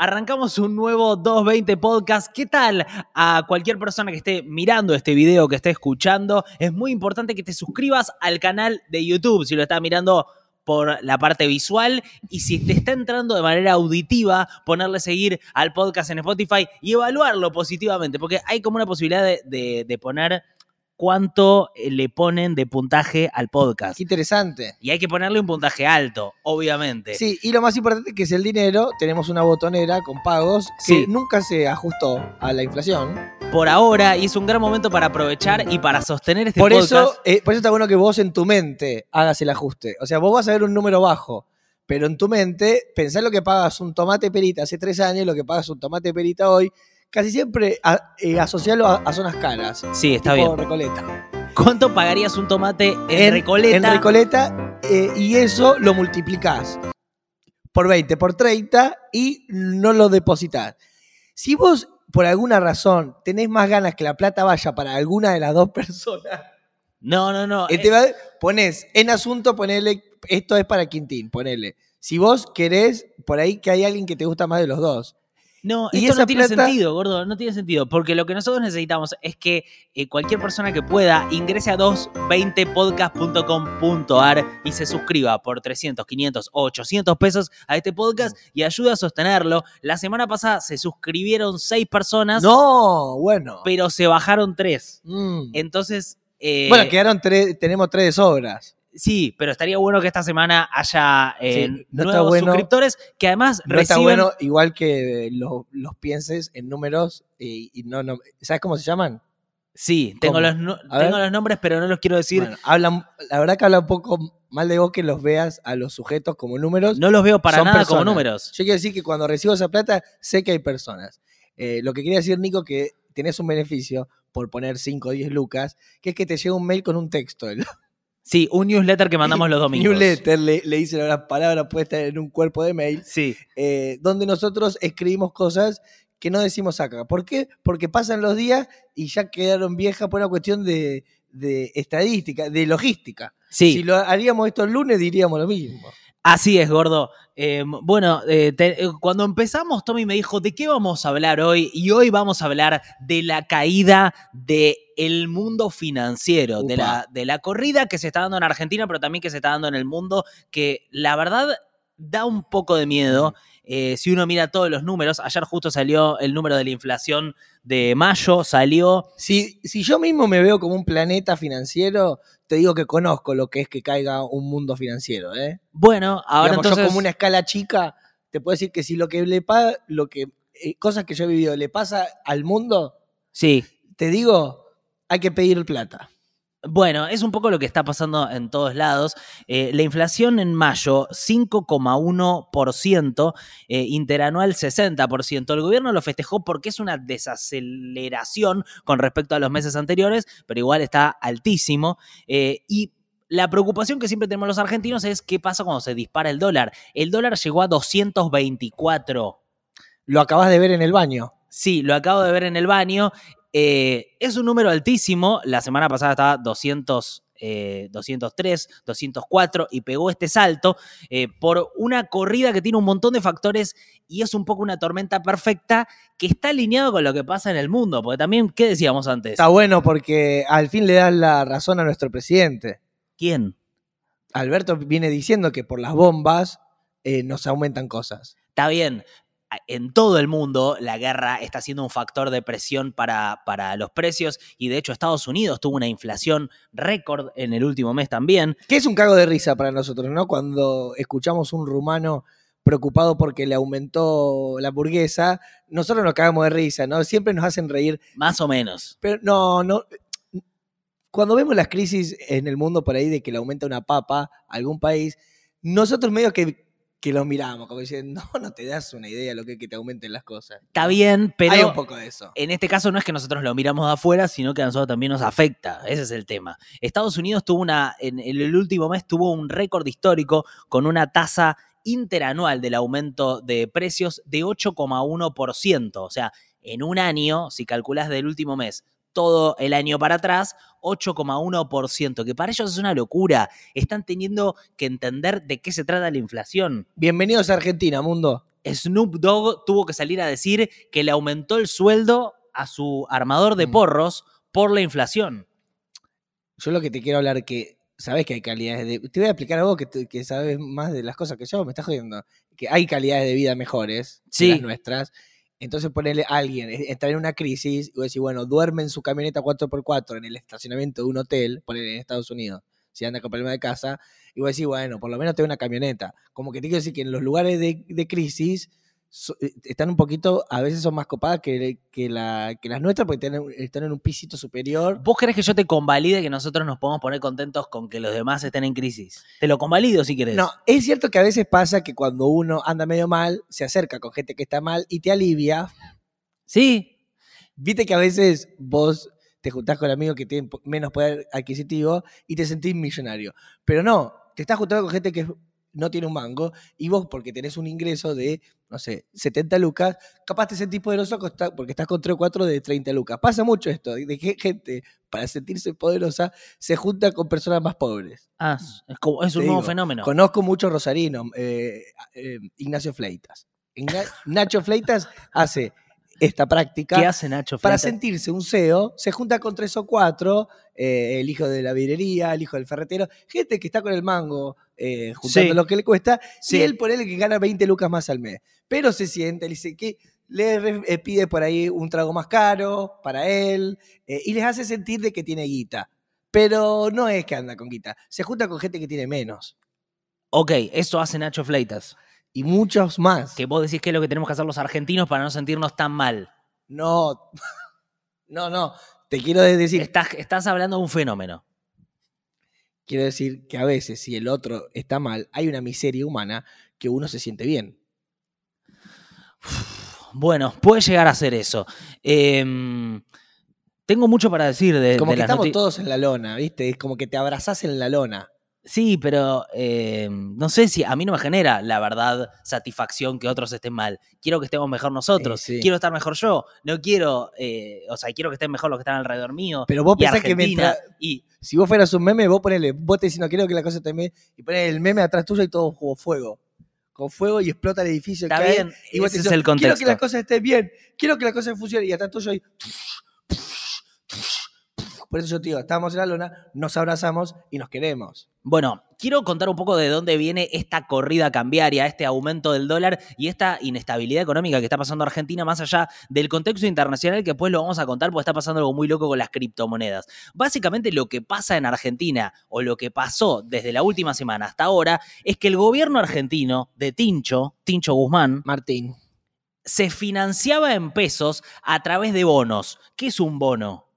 Arrancamos un nuevo 220 podcast. ¿Qué tal a cualquier persona que esté mirando este video, que esté escuchando? Es muy importante que te suscribas al canal de YouTube si lo estás mirando por la parte visual y si te está entrando de manera auditiva, ponerle seguir al podcast en Spotify y evaluarlo positivamente, porque hay como una posibilidad de, de- de poner cuánto eh, le ponen de puntaje al podcast. Qué interesante. Y hay que ponerle un puntaje alto, obviamente. Sí, y lo más importante que es el dinero. Tenemos una botonera con pagos Sí. que nunca se ajustó a la inflación. Por ahora, y es un gran momento para aprovechar y para sostener este Por podcast. eso, eh, por eso está bueno que vos en tu mente hagas el ajuste. O sea, vos vas a ver un número bajo, pero en tu mente, pensá lo que pagas un tomate perita hace tres años, lo que pagas un tomate perita hoy. Casi siempre a- eh, asociarlo a, a zonas caras. Sí, está tipo bien. Recoleta. ¿Cuánto pagarías un tomate en, Recoleta? En Recoleta, eh, y eso lo multiplicás por 20, por 30 y no lo depositas. Si vos, por alguna razón, tenés más ganas que la plata vaya para alguna de las dos personas, No, no, no. este va- ponés en asunto, ponele, esto es para Quintín, ponele. Si vos querés, por ahí que hay alguien que te gusta más de los dos. No, y esto no tiene plata- sentido, gordo. No tiene sentido. Porque lo que nosotros necesitamos es que eh, cualquier persona que pueda ingrese a 220podcast.com.ar y se suscriba por 300, 500 o 800 pesos a este podcast y ayude a sostenerlo. La semana pasada se suscribieron 6 personas, No, bueno. pero se bajaron 3. Mm. Entonces. eh, bueno, quedaron tres, tenemos tres de sobras. Sí, pero estaría bueno que esta semana haya eh, Sí, no está nuevos bueno- suscriptores que además No está bueno, igual que los, los pienses en números y, y no, no. ¿Sabes cómo se llaman? Sí, tengo, ¿Cómo? los, tengo los nombres, pero no los quiero decir. Bueno, hablan, la verdad que habla un poco mal de vos que los veas a los sujetos como números. no los veo para son nada como números. Yo quiero decir que cuando recibo esa plata, sé que hay personas. Eh, lo que quería decir, Nico, que tenés un beneficio por poner 5 o 10 lucas, que es que te llega un mail con un texto. Sí, un newsletter que mandamos los domingos. newsletter le, le dice las palabras puestas en un cuerpo de mail. Sí, eh, donde nosotros escribimos cosas que no decimos acá. ¿Por qué? Porque pasan los días y ya quedaron viejas por una cuestión de, de estadística, de logística. sí. Si lo haríamos esto el lunes, diríamos lo mismo. Así es, gordo. Eh, bueno, eh, te- eh, cuando empezamos, Tommy me dijo, ¿de qué vamos a hablar hoy? Y hoy vamos a hablar de la caída del mundo financiero, de la, de la corrida que se está dando en Argentina, pero también que se está dando en el mundo, que la verdad da un poco de miedo. Eh, si uno mira todos los números, ayer justo salió el número de la inflación de mayo, salió... Si, si yo mismo me veo como un planeta financiero, te digo que conozco lo que es que caiga un mundo financiero. ¿eh? Bueno, ahora Digamos, entonces... Yo como una escala chica, te puedo decir que si lo que le pasa, lo que, eh, cosas que yo he vivido le pasa al mundo, Sí, te digo, hay que pedir plata. Bueno, es un poco lo que está pasando en todos lados. Eh, la inflación en mayo, 5,1%, eh, interanual 60%. El gobierno lo festejó porque es una desaceleración con respecto a los meses anteriores, pero igual está altísimo. Eh, y la preocupación que siempre tenemos los argentinos es qué pasa cuando se dispara el dólar. El dólar llegó a 224. Lo acabas de ver en el baño. Sí, lo acabo de ver en el baño. Eh, es un número altísimo. La semana pasada estaba 200, eh, 203, 204 y pegó este salto eh, por una corrida que tiene un montón de factores y es un poco una tormenta perfecta que está alineado con lo que pasa en el mundo. Porque también, ¿qué decíamos antes? Está bueno porque al fin le dan la razón a nuestro presidente. ¿Quién? Alberto viene diciendo que por las bombas eh, nos aumentan cosas. Está bien. En todo el mundo la guerra está siendo un factor de presión para, para los precios y de hecho Estados Unidos tuvo una inflación récord en el último mes también. Que es un cago de risa para nosotros, ¿no? Cuando escuchamos un rumano preocupado porque le aumentó la hamburguesa, nosotros nos cagamos de risa, ¿no? Siempre nos hacen reír. Más o menos. Pero no, no. Cuando vemos las crisis en el mundo por ahí de que le aumenta una papa a algún país, nosotros medio que, que lo miramos, como diciendo, no, no te das una idea de lo que es que te aumenten las cosas. Está bien, pero Hay un poco de eso. en este caso no es que nosotros lo miramos de afuera, sino que a nosotros también nos afecta. Ese es el tema. Estados Unidos tuvo una, en el último mes tuvo un récord histórico con una tasa interanual del aumento de precios de 8,1%. O sea, en un año, si calculas del último mes todo el año para atrás, 8,1%, que para ellos es una locura. Están teniendo que entender de qué se trata la inflación. Bienvenidos a Argentina, mundo. Snoop Dogg tuvo que salir a decir que le aumentó el sueldo a su armador de Mm. porros por la inflación. Yo lo que te quiero hablar que sabes que hay calidades de te voy a explicar a vos que, que sabes más de las cosas que yo, me estás jodiendo, que hay calidades de vida mejores Sí. que las nuestras. Entonces ponerle a alguien, eh, entrar en una crisis y decís, bueno, duerme en su camioneta 4x4 en el estacionamiento de un hotel, poner en Estados Unidos, si anda con problema de casa, y vos decís, bueno, por lo menos tengo una camioneta. Como que te quiero decir que en los lugares de, de crisis so- eh, están un poquito, a veces son más copadas que, que, la, que las nuestras porque tienen- están en un pisito superior. ¿Vos querés que yo te convalide que nosotros nos podemos poner contentos con que los demás estén en crisis? Te lo convalido si querés. No, es cierto que a veces pasa que cuando uno anda medio mal, se acerca con gente que está mal y te alivia. Sí, Viste que a veces vos te juntás con amigos que tienen menos poder adquisitivo y te sentís millonario. Pero no, te estás juntando con gente que no tiene un mango y vos porque tenés un ingreso de, no sé, 70 lucas, capaz te sentís poderoso porque estás con 3 o 4 de 30 lucas. Pasa mucho esto, de que gente para sentirse poderosa se junta con personas más pobres. Ah, es, como- es un Te nuevo digo, fenómeno. Conozco muchos rosarinos, eh, eh, Ignacio Fleitas. Igna- Nacho Fleitas hace esta práctica ¿Qué hace Nacho para sentirse un CEO, se junta con tres o cuatro, eh, el hijo de la vidrería, el hijo del ferretero, gente que está con el mango eh, juntando Sí. lo que le cuesta, Sí. y él por él que gana 20 lucas más al mes. Pero se siente, le dice que le eh, pide por ahí un trago más caro para él, eh, y les hace sentir de que tiene guita. Pero no es que anda con guita, se junta con gente que tiene menos. Ok, eso hace Nacho Fleitas. Y muchos más. Que vos decís que es lo que tenemos que hacer los argentinos para no sentirnos tan mal. No, no, no. Te quiero decir, Estás, estás hablando de un fenómeno. quiero decir que a veces si el otro está mal, hay una miseria humana que uno se siente bien. Bueno, puede llegar a ser eso. Em, tengo mucho para decir de, Como de que las estamos todos en la lona, ¿viste? Es como que te abrazás en la lona. Sí, pero em, no sé si a mí no me genera, la verdad, satisfacción que otros estén mal. Quiero que estemos mejor nosotros. Sí, sí. Quiero estar mejor yo. No quiero, eh, o sea, quiero que estén mejor los que están alrededor mío. Pero vos y pensás que mientras. y Si vos fueras un meme, vos ponele, vos te decís, no quiero que la cosa esté bien, y ponés el meme atrás tuyo y todo como fuego. Con fuego y explota el edificio. está cae, bien, Y vos ese te es el quiero contexto. que las cosas estén bien, quiero que las cosas funcionen, y atrás tuyo y. Por eso yo te digo, estábamos en la lona, nos abrazamos y nos queremos. Bueno, quiero contar un poco de dónde viene esta corrida cambiaria, este aumento del dólar y esta inestabilidad económica que está pasando Argentina, más allá del contexto internacional que después lo vamos a contar porque está pasando algo muy loco con las criptomonedas. Básicamente lo que pasa en Argentina o lo que pasó desde la última semana hasta ahora es que el gobierno argentino de Tincho, Tincho Guzmán, Martín. se financiaba en pesos a través de bonos. ¿Qué es un bono?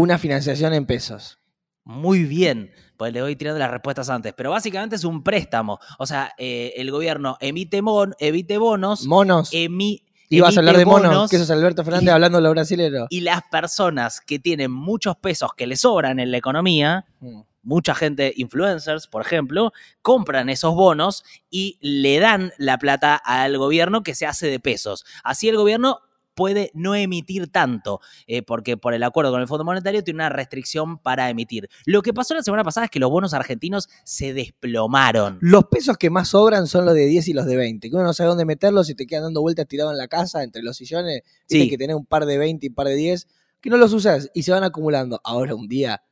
Una financiación en pesos. Muy bien, pues le voy tirando las respuestas antes, pero básicamente es un préstamo. O sea, eh, el gobierno emite, mon- emite bonos, Monos. emi- Ibas a hablar de monos, que eso es Alberto Fernández y- hablando de lo brasilero. y las personas que tienen muchos pesos que les sobran en la economía, Mm. mucha gente, influencers, por ejemplo, compran esos bonos y le dan la plata al gobierno que se hace de pesos. Así el gobierno puede no emitir tanto, eh, porque por el acuerdo con el Fondo Monetario tiene una restricción para emitir. Lo que pasó la semana pasada es que los bonos argentinos se desplomaron. Los pesos que más sobran son los de 10 y los de 20, que uno no sabe dónde meterlos y te quedan dando vueltas tirado en la casa entre los sillones. Sí. Tienes que tener un par de 20 y un par de 10, que no los usas y se van acumulando. Ahora un día,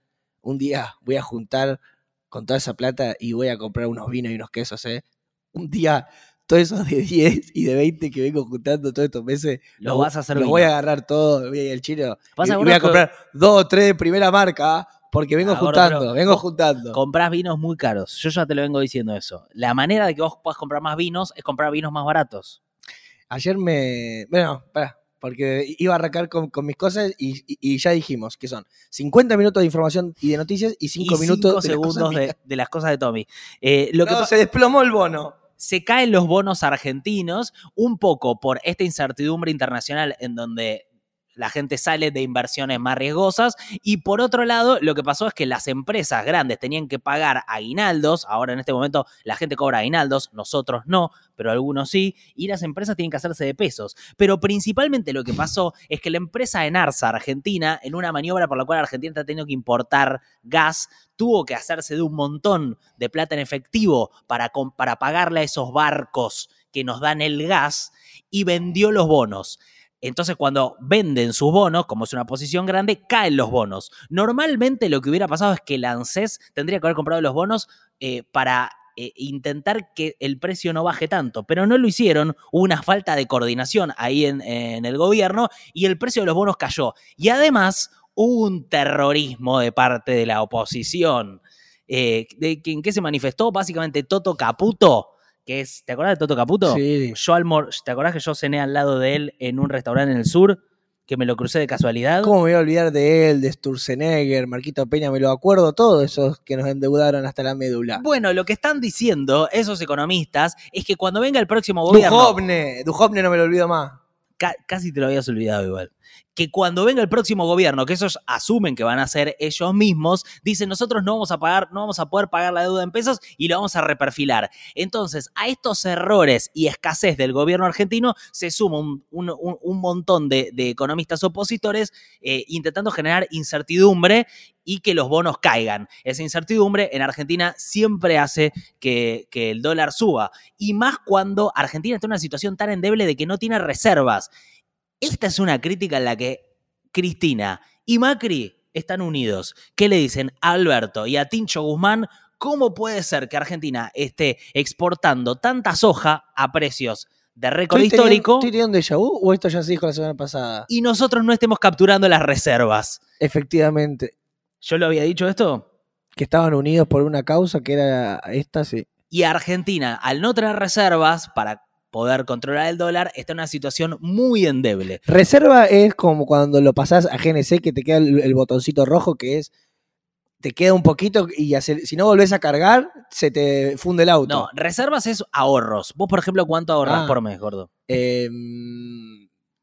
un día voy a juntar con toda esa plata y voy a comprar unos vinos y unos quesos, ¿eh? Un día, todos esos de 10 y de 20 que vengo juntando todos estos meses, Lo vas a hacer los vino. voy a agarrar todos, voy a ir al chino. Y, y voy a comprar dos o tres de primera marca, ¿ah? porque vengo Ah, juntando, vengo juntando. Comprás vinos muy caros. Yo ya te lo vengo diciendo eso. La manera de que vos puedas comprar más vinos es comprar vinos más baratos. Ayer me. Bueno, pará, porque iba a arrancar con, con mis cosas y, y- y ya dijimos que son 50 minutos de información y de noticias y 5 y minutos cinco de las cosas segundos de, de las cosas de Tommy. Eh, lo que No, se desplomó el bono. Se caen los bonos argentinos un poco por esta incertidumbre internacional en donde la gente sale de inversiones más riesgosas y por otro lado lo que pasó es que las empresas grandes tenían que pagar aguinaldos, ahora en este momento la gente cobra aguinaldos, nosotros no, pero algunos sí, y las empresas tienen que hacerse de pesos. Pero principalmente lo que pasó es que la empresa Enarsa Argentina, en una maniobra por la cual Argentina está teniendo que importar gas, tuvo que hacerse de un montón de plata en efectivo para, para pagarle a esos barcos que nos dan el gas y vendió los bonos. Entonces, cuando venden sus bonos, como es una posición grande, caen los bonos. Normalmente lo que hubiera pasado es que el ANSES tendría que haber comprado los bonos eh, para eh, intentar que el precio no baje tanto, pero no lo hicieron, hubo una falta de coordinación ahí en, el gobierno y el precio de los bonos cayó. Y además hubo un terrorismo de parte de la oposición. Eh, ¿En qué se manifestó? Básicamente Toto Caputo, que es, ¿te acordás de Toto Caputo? Sí. Yo almor- ¿Te acordás que yo cené al lado de él en un restaurante en el sur? Que me lo crucé de casualidad. ¿Cómo me voy a olvidar de él, de Sturzenegger, Marquito Peña? Me lo acuerdo, todos esos que nos endeudaron hasta la médula. Bueno, lo que están diciendo esos economistas es que cuando venga el próximo gobierno. Duhovne, Duhovne no me lo olvido más. ca- casi te lo habías olvidado igual. Que cuando venga el próximo gobierno, que esos asumen que van a ser ellos mismos, dicen nosotros no vamos a pagar, no vamos a poder pagar la deuda en pesos y lo vamos a reperfilar. Entonces, a estos errores y escasez del gobierno argentino se suma un, un- montón de, de economistas opositores eh, intentando generar incertidumbre y que los bonos caigan. Esa incertidumbre en Argentina siempre hace que, que el dólar suba. Y más cuando Argentina está en una situación tan endeble de que no tiene reservas. Esta es una crítica en la que Cristina y Macri están unidos. ¿Qué le dicen a Alberto y a Tincho Guzmán? ¿Cómo puede ser que Argentina esté exportando tanta soja a precios de récord ¿Estoy teniendo- histórico ¿Estoy teniendo déjà vu o esto ya se dijo la semana pasada? y nosotros no estemos capturando las reservas? Efectivamente, ¿Yo lo había dicho esto? que estaban unidos por una causa que era esta, sí. Y Argentina, al no tener reservas para poder controlar el dólar, está en una situación muy endeble. Reserva es como cuando lo pasás a GNC que te queda el, el botoncito rojo que es te queda un poquito y hace- si no volvés a cargar se te funde el auto. No, reservas es ahorros. Vos, por ejemplo, ¿cuánto ahorras Ah. por mes, gordo? Em,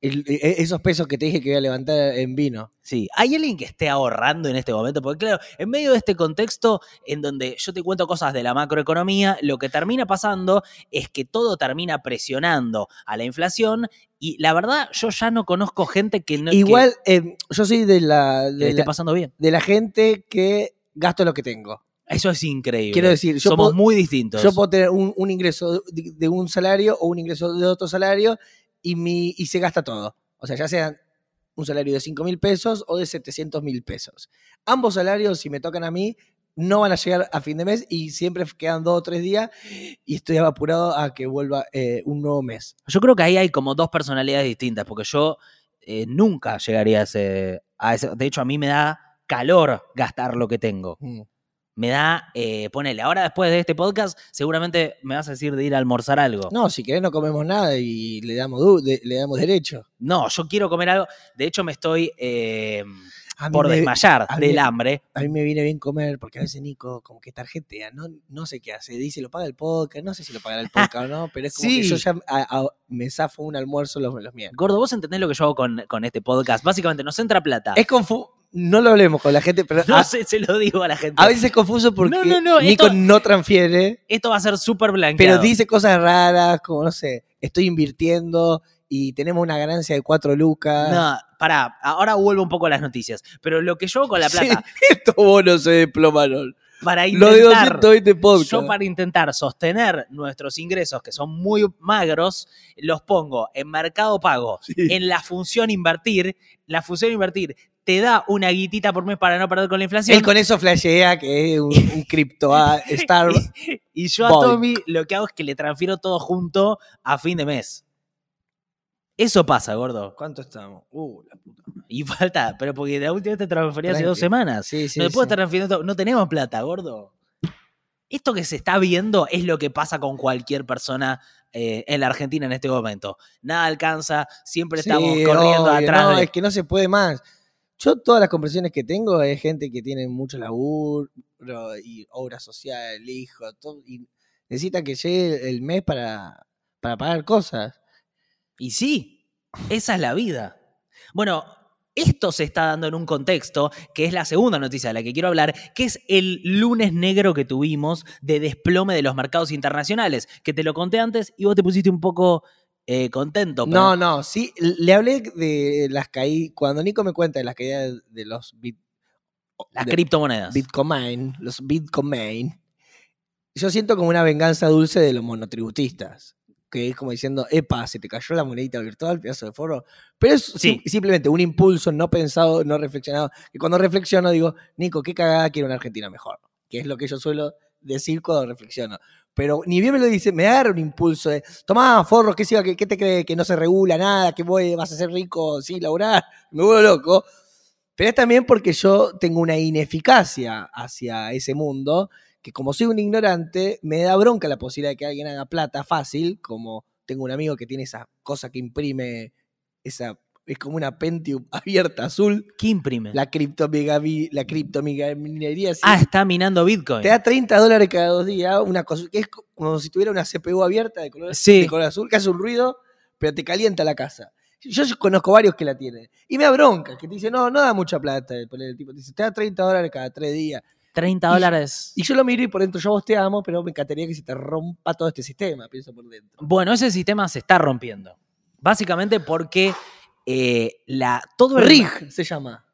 el- e- esos pesos que te dije que voy a levantar en vino. Sí, ¿hay alguien que esté ahorrando en este momento? Porque claro, en medio de este contexto en donde yo te cuento cosas de la macroeconomía, lo que termina pasando es que todo termina presionando a la inflación y la verdad yo ya no conozco gente que no que- Igual em, yo soy de la, que le esté la, pasando bien. de la gente que gasto lo que tengo. Eso es increíble. Quiero decir, yo somos puedo- muy distintos. Yo puedo tener un, un ingreso de, de un salario o un ingreso de otro salario y, mi, y se gasta todo. O sea, ya sean un salario de 5 mil pesos o de 700 mil pesos. Ambos salarios, si me tocan a mí, no van a llegar a fin de mes y siempre quedan dos o tres días y estoy apurado a que vuelva eh, un nuevo mes. Yo creo que ahí hay como dos personalidades distintas, porque yo eh, nunca llegaría a ese, a ese- De hecho, a mí me da calor gastar lo que tengo. Mm. Me da, eh, ponele, ahora después de este podcast, seguramente me vas a decir de ir a almorzar algo. No, si querés no comemos nada y le damos, le damos derecho. No, yo quiero comer algo. De hecho, me estoy eh, mí por me- desmayar mí del hambre. A mí me viene bien comer porque a veces Nico como que tarjetea, no, no sé qué hace, dice lo paga el podcast, no sé si lo pagará el podcast o no, pero es como que Sí. yo ya a- a- me zafo un almuerzo los, los miércoles. Gordo, vos entendés lo que yo hago con, con este podcast. Básicamente nos entra plata. Es confuso, no lo hablemos con la gente, pero no a, sé, se lo digo a la gente. a veces es confuso porque No, no, no, Nico esto- no transfiere, Esto va a ser súper blanqueado. pero dice cosas raras, como no sé, estoy invirtiendo y tenemos una ganancia de cuatro lucas. No, pará, ahora vuelvo un poco a las noticias. Pero lo que yo hago con la Sí, plata, estos bonos se desplomaron. para Lo de intentar, 220 podcast. yo para intentar sostener nuestros ingresos, que son muy magros, los pongo en mercado pago, Sí. en la función invertir. La función invertir te da una guitita por mes para no perder con la inflación. Él con eso flashea que es un, un cripto a Star. y yo a. Tommy lo que hago es que le transfiero todo junto a fin de mes. Eso pasa, gordo. ¿Cuánto estamos? Uh, la puta. Y falta, pero porque la última vez te transferí hace dos semanas. Sí, sí. no sí. estar transfiriendo todo. No tenemos plata, gordo. Esto que se está viendo es lo que pasa con cualquier persona eh, en la Argentina en este momento. Nada alcanza, siempre Sí, estamos corriendo obvio, atrás. No, de- es que no se puede más. Yo todas las conversaciones que tengo es gente que tiene mucho laburo y obra social, hijo, todo, y necesita que llegue el mes para, para pagar cosas. Y sí, esa es la vida. Bueno, esto se está dando en un contexto que es la segunda noticia de la que quiero hablar, que es el lunes negro que tuvimos de desplome de los mercados internacionales, que te lo conté antes y vos te pusiste un poco eh, contento. pero- No, no, sí, le hablé de las caídas, cuando Nico me cuenta de las caídas de los bit, las de- criptomonedas. Bitcoin, los Bitcoin, yo siento como una venganza dulce de los monotributistas. que es como diciendo, epa, se te cayó la monedita virtual, pedazo de forro. Pero es Sí. sim- simplemente un impulso no pensado, no reflexionado. Y cuando reflexiono digo, Nico, qué cagada quiero una Argentina mejor. Que es lo que yo suelo decir cuando reflexiono. Pero ni bien me lo dice, me agarra un impulso de, tomá, forro, ¿qué, qué, qué te cree? Que no se regula nada, que voy, vas a ser rico sin laburar. Me vuelvo loco. Pero es también porque yo tengo una ineficacia hacia ese mundo, que como soy un ignorante, me da bronca la posibilidad de que alguien haga plata fácil, como tengo un amigo que tiene esa cosa que imprime, esa, es como una Pentium abierta azul, ¿Qué imprime? la criptomigavi- la criptominería, ah, está minando Bitcoin. te da 30 dólares cada dos días, una cosa que es co- como si tuviera una CPU abierta de color, Sí. de color azul, que hace un ruido, pero te calienta la casa. Yo conozco varios que la tienen. Y me da bronca, que te dicen, no, no da mucha plata. Poner el tipo, te dice, te da 30 dólares cada tres días. 30 y- dólares. Y yo lo miro y por dentro yo vos te amo, pero me encantaría que se te rompa todo este sistema, pienso por dentro. Bueno, ese sistema se está rompiendo. Básicamente porque eh, la, todo, el, RIG se llama.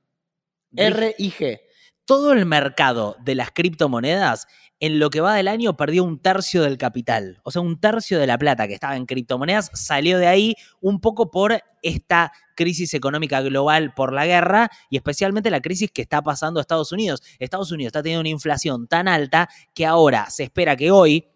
RIG. Todo el mercado de las criptomonedas en lo que va del año perdió un tercio del capital. O sea, un tercio de la plata que estaba en criptomonedas salió de ahí un poco por esta crisis económica global por la guerra y especialmente la crisis que está pasando a Estados Unidos. Estados Unidos está teniendo una inflación tan alta que ahora se espera que hoy,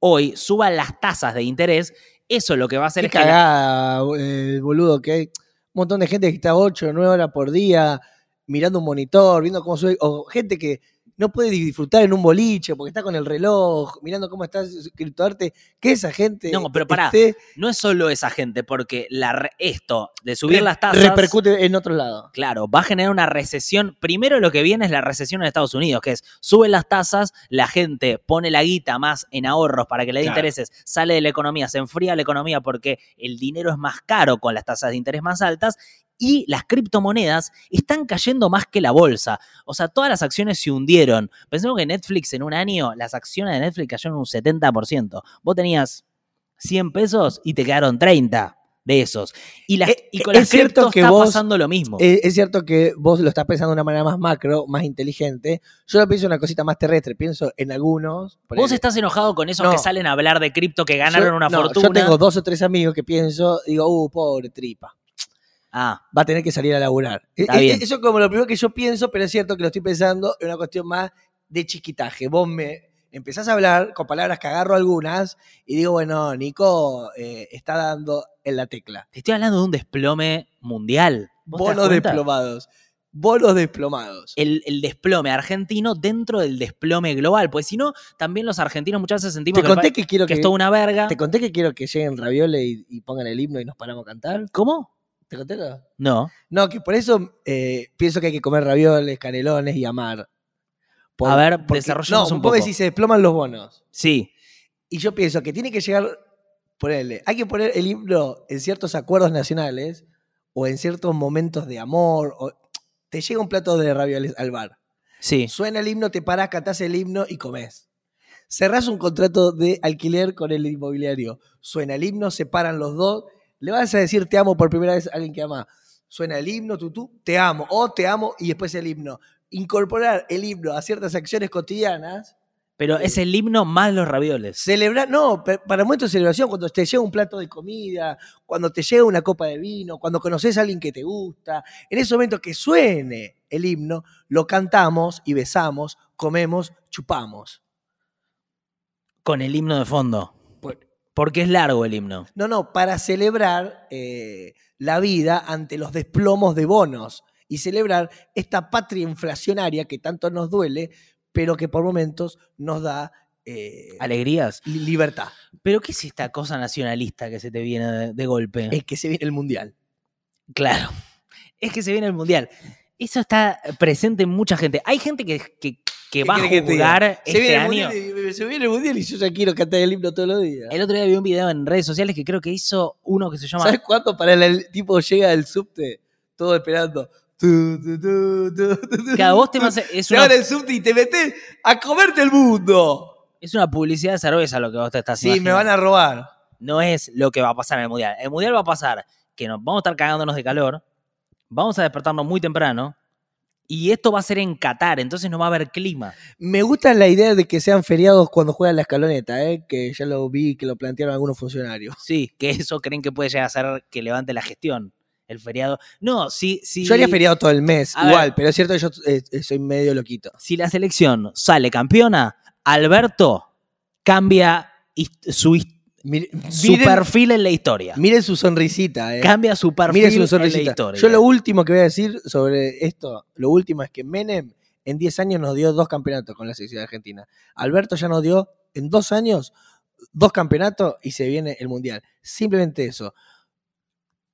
hoy suban las tasas de interés. Eso es lo que va a hacer Qué es que la- eh, boludo, que montón de gente que está 8 o 9 horas por día mirando un monitor, viendo cómo sube, o gente que no puede disfrutar en un boliche porque está con el reloj, mirando cómo está su criptoarte, que esa gente No, pero pará, esté- no es solo esa gente, porque la esto de subir re- las tasas repercute en otro lado. Claro, va a generar una recesión. Primero lo que viene es la recesión en Estados Unidos, que es suben las tasas, la gente pone la guita más en ahorros para que le dé Claro. intereses, sale de la economía, se enfría la economía porque el dinero es más caro con las tasas de interés más altas y las criptomonedas están cayendo más que la bolsa. O sea, todas las acciones se hundieron. Pensemos que Netflix en un año, las acciones de Netflix cayeron un 70%. Vos tenías 100 pesos y te quedaron 30 de esos. Y, las, Eh, y con es las cierto que está vos- pasando lo mismo. Eh, es cierto que vos lo estás pensando de una manera más macro, más inteligente. Yo lo pienso una cosita más terrestre, pienso en algunos. Vos estás enojado con esos No. que salen a hablar de cripto que ganaron Yo- una no, fortuna. Yo tengo dos o tres amigos que pienso, digo, uh, pobre tripa. Ah, va a tener que salir a laburar. Está E- e- bien. Eso es como lo primero que yo pienso, pero es cierto que lo estoy pensando en una cuestión más de chiquitaje. Vos me empezás a hablar con palabras que agarro algunas y digo, bueno, Nico eh, está dando en la tecla. te estoy hablando de un desplome mundial. ¿Vos te das Bonos desplomados. Bonos desplomados. El, el desplome argentino dentro del desplome global. Pues si no, también los argentinos muchas veces sentimos Te que, el conté pa- que quiero que que, es toda una verga. te conté que quiero que lleguen ravioles y, y pongan el himno y nos paramos a cantar. ¿Cómo? ¿Te conté? No, No. No, que por eso eh, pienso que hay que comer ravioles, canelones y amar. Por- A ver, porque- desarrollemos no, un poco. decís, se desploman los bonos. Sí. Y yo pienso que tiene que llegar, ponerle, hay que poner el himno en ciertos acuerdos nacionales o en ciertos momentos de amor. O, te llega un plato de ravioles al bar. Sí. Suena el himno, te parás, cantás el himno y comés. Cerrás un contrato de alquiler con el inmobiliario. Suena el himno, se paran los dos. Le vas a decir te amo por primera vez a alguien que ama. Suena el himno, tú, tú, te amo, o te amo y después el himno. Incorporar el himno a ciertas acciones cotidianas Pero es el himno más los ravioles. Celebrar, no, para momentos de celebración, cuando te llega un plato de comida, cuando te llega una copa de vino, cuando conoces a alguien que te gusta, en ese momento que suene el himno, lo cantamos y besamos, comemos, chupamos. Con el himno de fondo. Por- Porque es largo el himno. No, no, para celebrar eh, la vida ante los desplomos de bonos y celebrar esta patria inflacionaria que tanto nos duele, pero que por momentos nos da eh, Alegrías. li- libertad. Pero ¿qué es esta cosa nacionalista que se te viene de, de golpe? Es que se viene el mundial. Claro. Es que se viene el mundial. Eso está presente en mucha gente. Hay gente que, que, que va a jugar Se este viene, el año. mundial y, se viene el mundial y yo ya quiero cantar el himno todos los días. El otro día vi un video en redes sociales que creo que hizo uno que se llama. ¿Sabes cuánto para el, el tipo llega del subte? Todo esperando. Tu, tu, Cada vos te más- es Se una, el subte y te metes a comerte el mundo. es una publicidad de cerveza lo que vos te estás Sí, me van a robar. No es lo que va a pasar en el mundial. El mundial va a pasar que nos vamos a estar cagándonos de calor, vamos a despertarnos muy temprano Y esto va a ser en Qatar, entonces no va a haber clima. Me gusta la idea de que sean feriados cuando juegan la escaloneta, ¿eh? que ya lo vi que lo plantearon algunos funcionarios. Sí, que eso creen que puede llegar a ser que levante la gestión. El feriado. No, si, si, Yo haría feriado todo el mes, A igual, ver. pero es cierto que yo eh, eh, soy medio loquito. si la selección sale campeona, Alberto cambia su, his- Su miren, perfil en la historia. miren su sonrisita, ¿eh? Cambia su perfil Miren su en la historia. Yo lo último que voy a decir sobre esto, lo último es que Menem en 10 años nos dio dos campeonatos con la selección Argentina. Alberto ya nos dio en dos años dos campeonatos y se viene el Mundial. Simplemente eso.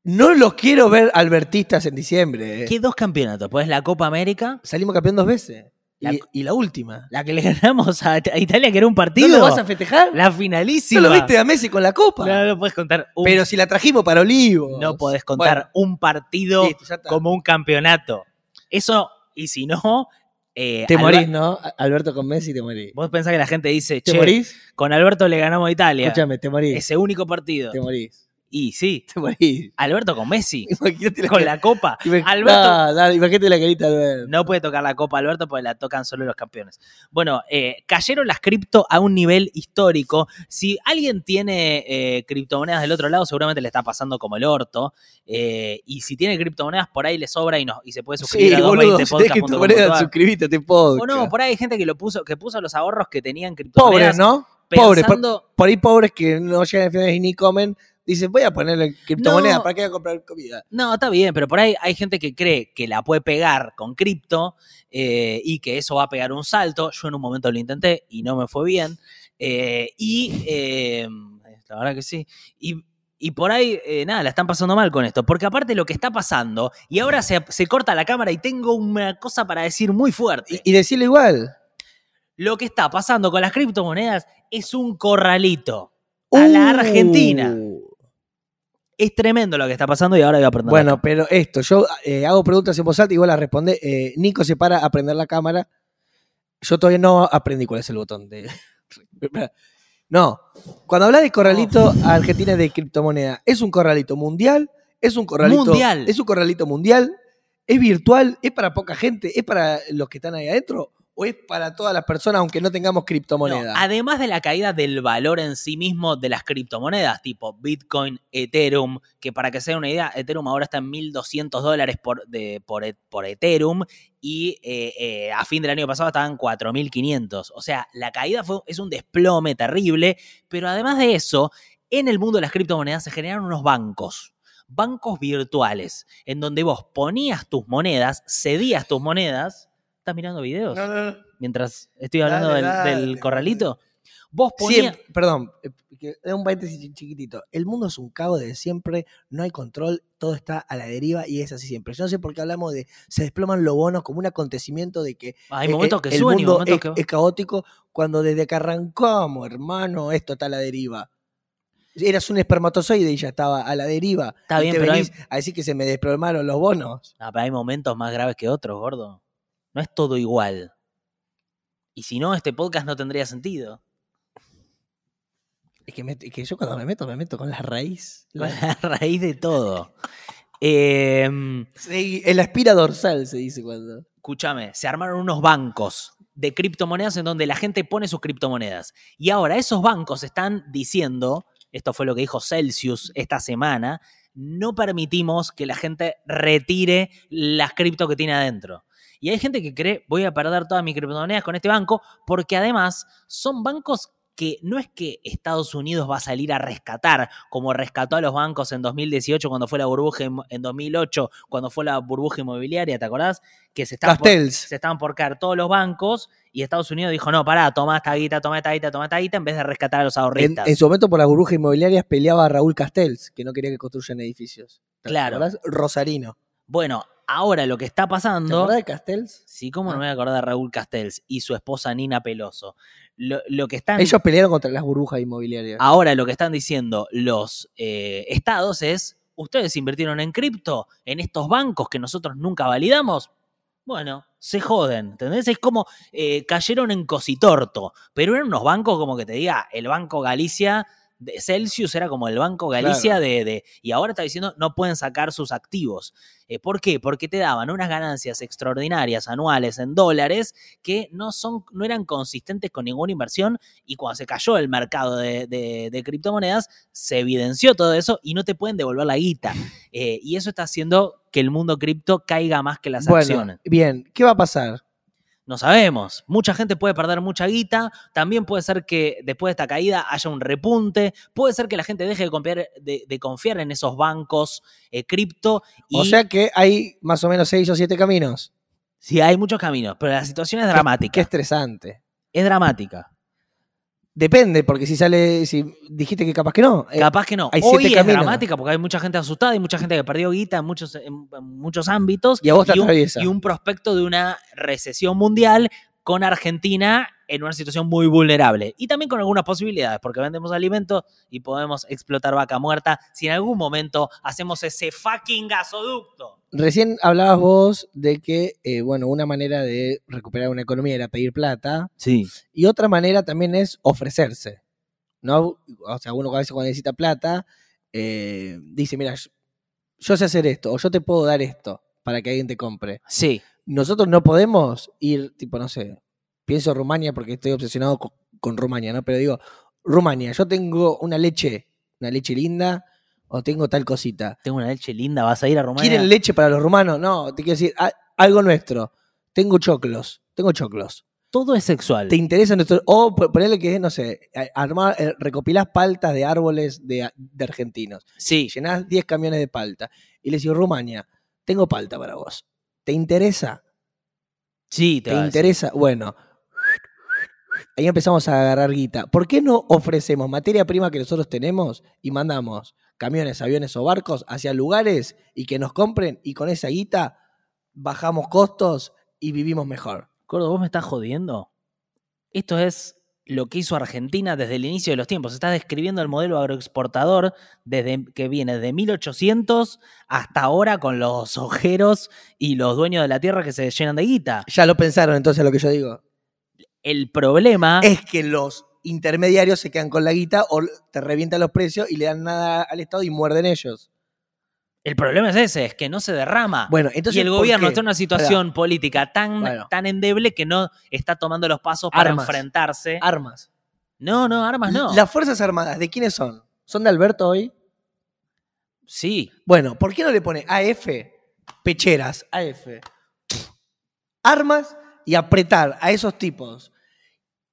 No los quiero ver albertistas en diciembre. ¿eh? ¿Qué dos campeonatos? Pues la Copa América, Salimos campeón dos veces. La- Y, y la última. la que le ganamos a, a Italia, que era un ¿No partido. lo vas a festejar? La ¿No finalísima. lo viste a Messi con la copa? No, no puedes contar un, Pero si la trajimos para Olivos. no podés contar un partido Listo, como un campeonato. Eso, y si no, eh, Te morís, ¿no? Alberto con Messi te morís. Vos pensás que la gente dice, ¿Te che, morís? con Alberto le ganamos a Italia. Escúchame, te morís. Ese único partido. Te morís. Y sí, Te morís. Alberto con Messi, Imagínate la con la copa. Imag- Alberto No, dale, imagínate la carita de Alberto. no puede tocar la copa Alberto porque la tocan solo los campeones. Bueno, eh, cayeron las cripto a un nivel histórico. Si alguien tiene eh, criptomonedas del otro lado, seguramente le está pasando como el orto. Eh, y si tiene criptomonedas, por ahí le sobra y, no, y se puede suscribir Sí, a boludo, si tenés 220podcast.com.ar. criptomonedas, suscribite a este podcast. O no, por ahí hay gente que lo puso, que puso los ahorros que tenían Pobres, criptomonedas. ¿no? Pobres. Por, Pensando, por ahí pobres que no llegan a finales y ni comen, dicen, voy a ponerle criptomonedas, No. ¿para qué voy a comprar comida? No, está bien, pero por ahí hay gente que cree que la puede pegar con cripto eh, y que eso va a pegar un salto. Yo en un momento lo intenté y no me fue bien. Eh, y eh, la verdad que sí. Y, y por ahí, eh, nada, la están pasando mal con esto. Porque aparte lo que está pasando, y ahora se, se corta la cámara y tengo una cosa para decir muy fuerte. Y, y decirle igual. Lo que está pasando con las criptomonedas es un corralito a la Uh. Argentina. Es tremendo lo que está pasando y ahora voy a aprender. Bueno, pero esto, yo eh, hago preguntas en voz alta y vos las respondes. Eh, Nico se para a prender la cámara. Yo todavía no aprendí cuál es el botón de. no. Cuando hablas de corralito a Argentina de criptomoneda, ¿es un corralito mundial? ¿Es un corralito Mundial. ¿Es un corralito mundial? ¿Es virtual? ¿Es para poca gente? ¿Es para los que están ahí adentro? ¿O es para todas las personas aunque no tengamos No, criptomoneda? además de la caída del valor en sí mismo de las criptomonedas, tipo Bitcoin, Ethereum, que para que se den una idea, Ethereum ahora está en 1.200 dólares por, por Ethereum y eh, eh, a fin del año pasado estaban 4.500. O sea, la caída fue, es un desplome terrible, pero además de eso, en el mundo de las criptomonedas se generaron unos bancos. Bancos virtuales, en donde vos ponías tus monedas, cedías tus monedas. ¿Estás mirando videos? No, no, no. mientras estoy hablando Dale, del, dale. del corralito. Vos ponías. Perdón, eh, un paréntesis chi- chiquitito. El mundo es un caos de siempre, no hay control, todo está a la deriva y es así siempre. Yo no sé por qué hablamos de se desploman los bonos como un acontecimiento de que Hay eh, momentos eh, que el suben y mundo momentos es, que. es caótico cuando desde que arrancamos, hermano, esto está a la deriva. Eras un espermatozoide y ya estaba a la deriva. Está bien, te pero hay- a decir que se me desplomaron los bonos. No, pero hay momentos más graves que otros, gordo. No es todo igual. Y si no, este podcast no tendría sentido. Es que, me- es que yo cuando me meto, me meto con la raíz. Con La- raíz de todo. Em, Sí, en la espira dorsal se dice cuando. escúchame, se armaron unos bancos de criptomonedas en donde la gente pone sus criptomonedas. Y ahora esos bancos están diciendo, esto fue lo que dijo Celsius esta semana, no permitimos que la gente retire las cripto que tiene adentro. Y hay gente que cree, voy a perder todas mis criptomonedas con este banco, porque además son bancos que no es que Estados Unidos va a salir a rescatar, como rescató a los bancos en 2018 cuando fue la burbuja, en 2008 cuando fue la burbuja inmobiliaria, ¿te acordás? Que se estaban, por, se estaban por caer todos los bancos y Estados Unidos dijo, no, pará, toma esta guita, toma esta guita, toma esta guita, en vez de rescatar a los ahorristas. en su momento por las burbujas inmobiliarias peleaba a Raúl Castells, que no quería que construyan edificios. ¿Te Claro. Rosarino. Bueno, ahora lo que está ¿Te pasando... acordás de Castells? Sí, cómo no Ah. me voy a acordar de Raúl Castells y su esposa Nina Peloso. Lo, lo que están, Ellos pelearon contra las burbujas inmobiliarias. ahora lo que están diciendo los eh, estados es, ustedes invirtieron en cripto, en estos bancos que nosotros nunca validamos. Bueno, se joden, ¿entendés? Es como eh, cayeron en cositorto, pero eran unos bancos como que te diga, el Banco Galicia Celsius era como el Banco Galicia de, de- Y ahora está diciendo no pueden sacar sus activos. Eh, ¿Por qué? Porque te daban unas ganancias extraordinarias anuales en dólares que no, son, no eran consistentes con ninguna inversión y cuando se cayó el mercado de, de- de criptomonedas se evidenció todo eso y no te pueden devolver la guita. Eh, y eso está haciendo que el mundo cripto caiga más que las bueno, acciones. bien, ¿qué va a pasar? No sabemos. Mucha gente puede perder mucha guita. También puede ser que después de esta caída haya un repunte. Puede ser que la gente deje de confiar, de, de confiar en esos bancos eh, cripto. Y O sea que hay más o menos seis o siete caminos. sí, hay muchos caminos, pero la situación es dramática. Qué estresante. Es dramática. Depende, porque si sale, si dijiste que capaz que no. eh, Capaz que no. hay Hoy siete es caminos. dramática porque hay mucha gente asustada y mucha gente que perdió guita en muchos, en, muchos ámbitos. Y a vos te un, atraviesa. y un prospecto de una recesión mundial con Argentina en una situación muy vulnerable. Y también con algunas posibilidades, porque vendemos alimentos y podemos explotar vaca muerta si en algún momento hacemos ese fucking gasoducto. Recién hablabas vos de que, eh, bueno, una manera de recuperar una economía era pedir plata Sí. y otra manera también es ofrecerse. ¿no? O sea, uno a veces cuando necesita plata eh, dice, mira, yo, yo sé hacer esto o yo te puedo dar esto para que alguien te compre. Sí. Nosotros no podemos ir, tipo, no sé, pienso Rumania porque estoy obsesionado con, con Rumania, ¿no? Pero digo, Rumania, yo tengo una leche, una leche linda o tengo tal cosita. Tengo una leche linda, vas a ir a Rumania. ¿Quieren leche para los rumanos? No, te quiero decir, a- algo nuestro. Tengo choclos, tengo choclos. Todo es sexual. ¿Te interesa nuestro.? O po- ponerle que, no sé, armar, eh, recopilás paltas de árboles de, de argentinos. Sí. Llenás 10 camiones de palta. Y le digo, Rumania, tengo palta para vos. ¿Te interesa? Sí, te, ¿Te va a decir. interesa? Bueno. Ahí empezamos a agarrar guita. ¿Por qué no ofrecemos materia prima que nosotros tenemos y mandamos camiones, aviones o barcos hacia lugares y que nos compren y con esa guita bajamos costos y vivimos mejor? Gordo, ¿vos me estás jodiendo? Esto es lo que hizo Argentina desde el inicio de los tiempos. Estás describiendo el modelo agroexportador desde que viene de 1800 hasta ahora con los ojeros y los dueños de la tierra que se llenan de guita. Ya lo pensaron entonces lo que yo digo. El problema Es que los intermediarios se quedan con la guita o te revientan los precios y le dan nada al Estado y muerden ellos. El problema es ese, es que no se derrama. Bueno, entonces. y el ¿por gobierno está en una situación política tan, Bueno. tan endeble que no está tomando los pasos para Armas. enfrentarse. Armas. no, no, armas no. Las Fuerzas Armadas, ¿de quiénes son? ¿Son de Alberto hoy? Sí, Bueno, ¿por qué no le pone AF? Pecheras, AF. Armas y apretar a esos tipos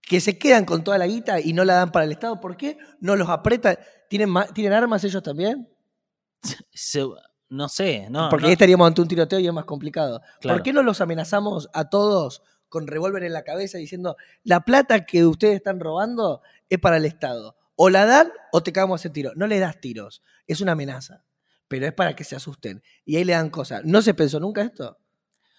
que se quedan con toda la guita y no la dan para el Estado. ¿Por qué no los aprieta? ¿Tienen, ¿tienen armas ellos también? se- no sé, no. Porque no. ahí estaríamos ante un tiroteo y es más complicado. Claro. ¿Por qué no los amenazamos a todos con revólver en la cabeza diciendo la plata que ustedes están robando es para el Estado? O la dan o te cagamos ese tiro. No le das tiros, es una amenaza. Pero es para que se asusten. Y ahí le dan cosas. ¿No se pensó nunca esto?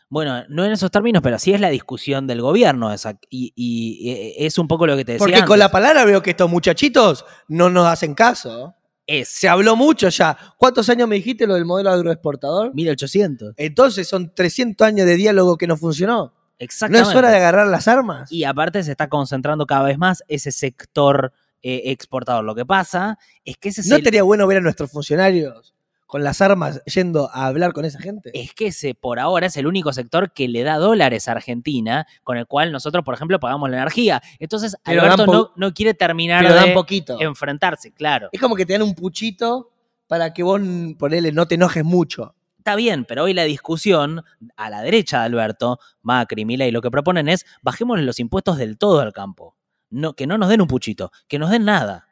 Bueno, no en esos términos, pero sí es la discusión del gobierno. esa- y, y, eh, es un poco lo que te decía. Porque con la palabra veo que estos muchachitos no nos hacen caso. Es Se habló mucho ya. ¿Cuántos años me dijiste lo del modelo agroexportador? 1800. Entonces son 300 años de diálogo que no funcionó. ¿No Exactamente. es hora de agarrar las armas? Y aparte se está concentrando cada vez más ese sector eh, exportador. Lo que pasa es que ese es ¿No el- estaría bueno ver a nuestros funcionarios con las armas yendo a hablar con esa gente? es que ese por ahora es el único sector que le da dólares a Argentina, con el cual nosotros, por ejemplo, pagamos la energía. Entonces, Pero Alberto no, no quiere terminar Pero dan de poquito. enfrentarse, claro. Es como que te dan un puchito para que vos, ponele, no te enojes mucho. Está bien, pero hoy la discusión a la derecha de Alberto, Macri, Milei, lo que proponen es bajemos los impuestos del todo al campo. No, que no nos den un puchito, que nos den nada.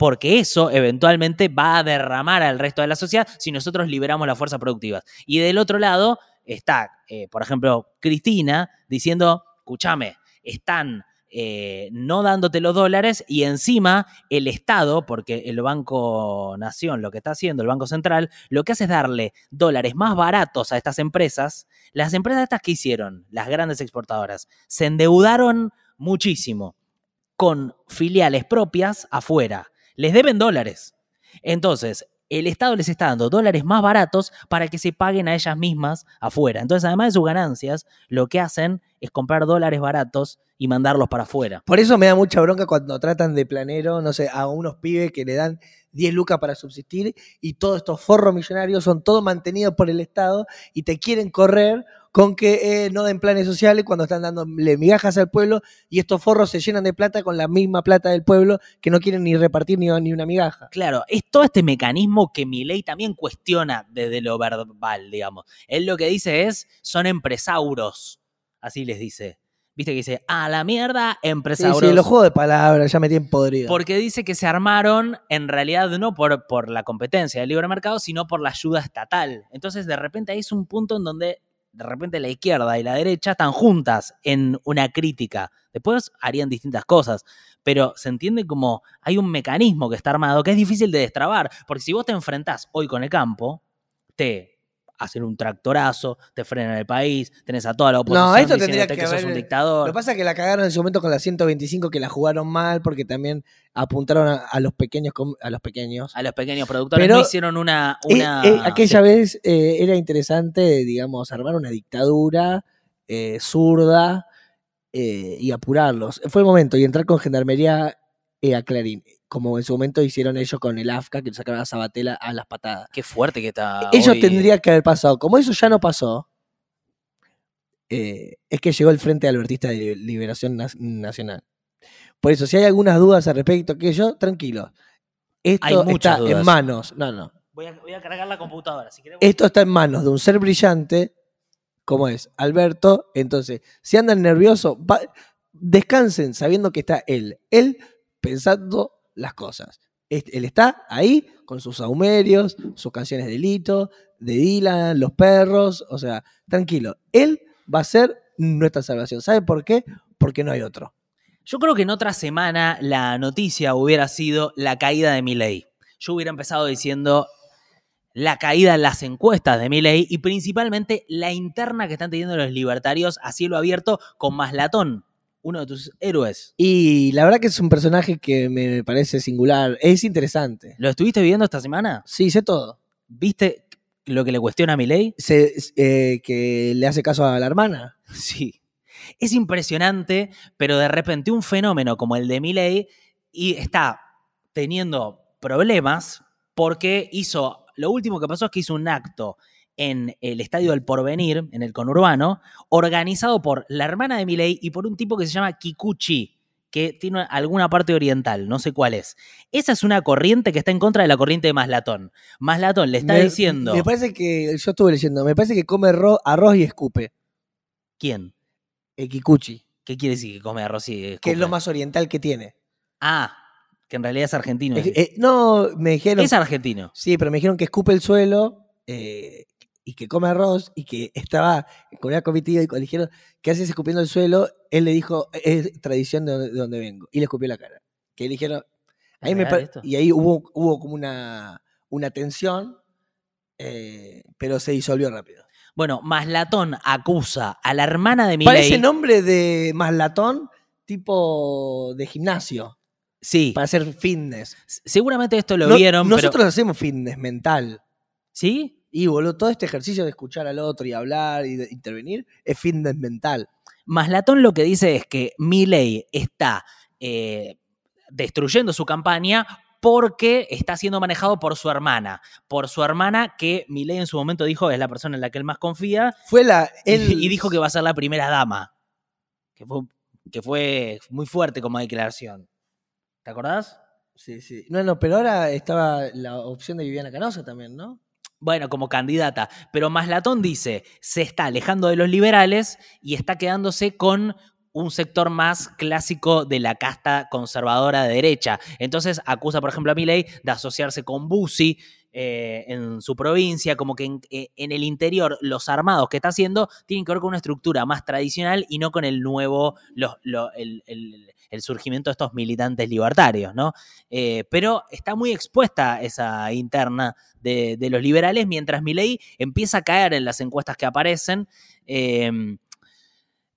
Porque eso eventualmente va a derramar al resto de la sociedad si nosotros liberamos las fuerzas productivas. Y del otro lado está, eh, por ejemplo, Cristina diciendo, escúchame, están eh, no dándote los dólares y encima el Estado, porque el Banco Nación lo que está haciendo, el Banco Central, lo que hace es darle dólares más baratos a estas empresas. Las empresas estas que hicieron, las grandes exportadoras, se endeudaron muchísimo con filiales propias afuera. Les deben dólares. Entonces, el Estado les está dando dólares más baratos para que se paguen a ellas mismas afuera. Entonces, además de sus ganancias, lo que hacen es comprar dólares baratos y mandarlos para afuera. Por eso me da mucha bronca cuando tratan de planero, no sé, a unos pibes que le dan 10 lucas para subsistir y todos estos forros millonarios son todos mantenidos por el Estado y te quieren correr con que eh, no den planes sociales cuando están dándole migajas al pueblo y estos forros se llenan de plata con la misma plata del pueblo que no quieren ni repartir ni, ni una migaja. Claro, es todo este mecanismo que mi ley también cuestiona desde lo verbal, digamos. Él lo que dice es, son empresauros, así les dice. Viste que dice, a la mierda, empresauros. sí, los juegos de palabras ya me tienen podrido. Porque dice que se armaron en realidad no por, por la competencia del libre mercado, sino por la ayuda estatal. Entonces, de repente ahí es un punto en donde de repente la izquierda y la derecha están juntas en una crítica. Después harían distintas cosas, pero se entiende como hay un mecanismo que está armado que es difícil de destrabar, porque si vos te enfrentás hoy con el campo, te hacen un tractorazo, te frenan el país, tenés a toda la oposición esto tendría diciéndote que que, sos un Lo dictador. que pasa es que la cagaron en su momento con la 125 que la jugaron mal porque también apuntaron a, a los pequeños a los pequeños. A los pequeños productores Pero, no hicieron una... Una eh, aquella sí. vez eh, era interesante, digamos, armar una dictadura eh, zurda eh, y apurarlos. Fue el momento y entrar con gendarmería eh, a Clarín, como en su momento hicieron ellos con el AFCA, que sacaron a Sabatella a las patadas. Qué fuerte que está. Ellos hoy. tendría que haber pasado. Como eso ya no pasó, eh, es que llegó el Frente Albertista de Liberación Nacional. Por eso, si hay algunas dudas al respecto, que yo, tranquilo. Esto Hay muchas está en manos. No, no. Voy a, voy a cargar la computadora. Si querés, Esto está en manos de un ser brillante, como es Alberto. Entonces, si andan nerviosos, va- descansen sabiendo que está él. Él pensando las cosas. Él está ahí con sus saumerios, sus canciones de Lito, de Dylan, los perros. O sea, tranquilo. Él va a ser nuestra salvación. ¿Sabe por qué? Porque no hay otro. Yo creo que en otra semana la noticia hubiera sido la caída de Milei. Yo hubiera empezado diciendo la caída en las encuestas de Milei y principalmente la interna que están teniendo los libertarios a cielo abierto con Maslatón, uno de tus héroes. Y la verdad que es un personaje que me parece singular. Es interesante. ¿Lo estuviste viendo esta semana? Sí, sé todo. ¿Viste lo que le cuestiona a Milei? Se- eh, que le hace caso a la hermana. Sí. Es impresionante, pero de repente un fenómeno como el de Milei y está teniendo problemas porque hizo, lo último que pasó es que hizo un acto en el Estadio del Porvenir, en el conurbano, organizado por la hermana de Milei y por un tipo que se llama Kikuchi, que tiene alguna parte oriental, no sé cuál es. Esa es una corriente que está en contra de la corriente de Maslatón. Maslatón le está Me- diciendo... Me parece que, yo estuve leyendo, me parece que come ro- arroz y escupe. ¿Quién? El kikuchi, ¿Qué quiere decir que come arroz y que es escupe? lo más oriental que tiene. Ah, que en realidad es argentino. Eh, no, me dijeron. es argentino. Sí, pero me dijeron que escupe el suelo eh, y que come arroz y que estaba con una comitiva y cuando dijeron que haces escupiendo el suelo, él le dijo, es tradición de donde, de donde vengo. Y le escupió la cara. Que le dijeron. Ahí ¿Es me y ahí hubo, hubo como una, una tensión, eh, pero se disolvió rápido. Bueno, Maslatón acusa a la hermana de Parece Milei. nombre de maslatón tipo de gimnasio, Sí, para hacer fitness. seguramente esto lo No- vieron, nosotros pero... hacemos fitness mental. ¿Sí? Y boludo, todo este ejercicio de escuchar al otro y hablar y de intervenir es fitness mental. Maslatón lo que dice es que Milei está eh, destruyendo su campaña porque está siendo manejado por su hermana. Por su hermana que Milei en su momento dijo es la persona en la que él más confía Fue la. y dijo que va a ser la primera dama. Que fue, que fue muy fuerte como declaración. ¿Te acordás? Sí, sí. No, no, pero ahora estaba la opción de Viviana Canosa también, ¿no? Bueno, como candidata. Pero Maslatón dice, se está alejando de los liberales y está quedándose con un sector más clásico de la casta conservadora de derecha. Entonces acusa, por ejemplo, a Milei de asociarse con Bussi eh, en su provincia, como que en, eh, en el interior los armados que está haciendo tienen que ver con una estructura más tradicional y no con el nuevo, el, surgimiento de estos militantes libertarios, ¿no? Eh, pero está muy expuesta esa interna de, los liberales, mientras Milei empieza a caer en las encuestas que aparecen. eh,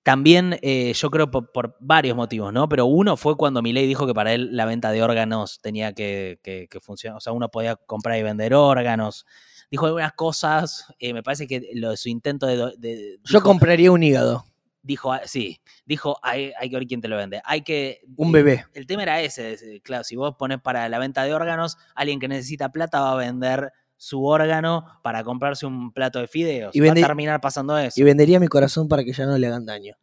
También eh, yo creo por, por varios motivos, ¿no? Pero uno fue cuando Milei dijo que para él la venta de órganos tenía que, que- que funcionar. O sea, uno podía comprar y vender órganos. Dijo algunas cosas. eh, me parece que lo de su intento de. Yo compraría un hígado, Dijo, ah, sí. Dijo, hay, hay que ver quién te lo vende. Hay que. un eh, bebé. El tema era ese. es, Claro, si vos pones para la venta de órganos, alguien que necesita plata va a vender su órgano para comprarse un plato de fideos. Y va a terminar pasando eso. Y vendería mi corazón para que ya no le hagan daño.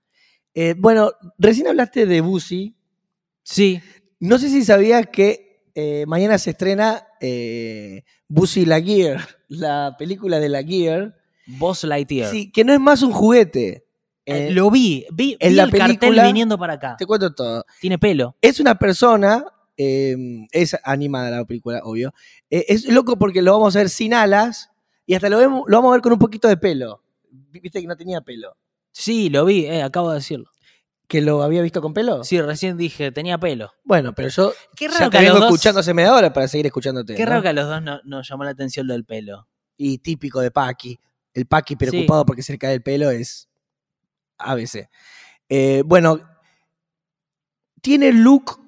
Eh, bueno, recién hablaste de Busi. Sí. No sé si sabías que eh, mañana se estrena eh, Buzzy Lightyear, la película de Lightyear. Buzz Lightyear. Sí, que no es más un juguete. Eh, lo vi, vi, en vi la el cartel viniendo para acá. Te cuento todo. Tiene pelo. Es una persona, eh, es animada la película, obvio. Eh, es loco porque lo vamos a ver sin alas y hasta lo, vemos, lo vamos a ver con un poquito de pelo. Viste que no tenía pelo. Sí, lo vi, eh, acabo de decirlo. ¿Que lo había visto con pelo? Sí, recién dije, tenía pelo. Bueno, pero yo Qué ya raro te que a vengo los dos, escuchando hace media hora para seguir escuchándote. qué ¿no? raro que a los dos no- nos llamó la atención lo del pelo. Y típico de Paki. El Paki preocupado porque se le cae el pelo es ABC. Eh, bueno, tiene look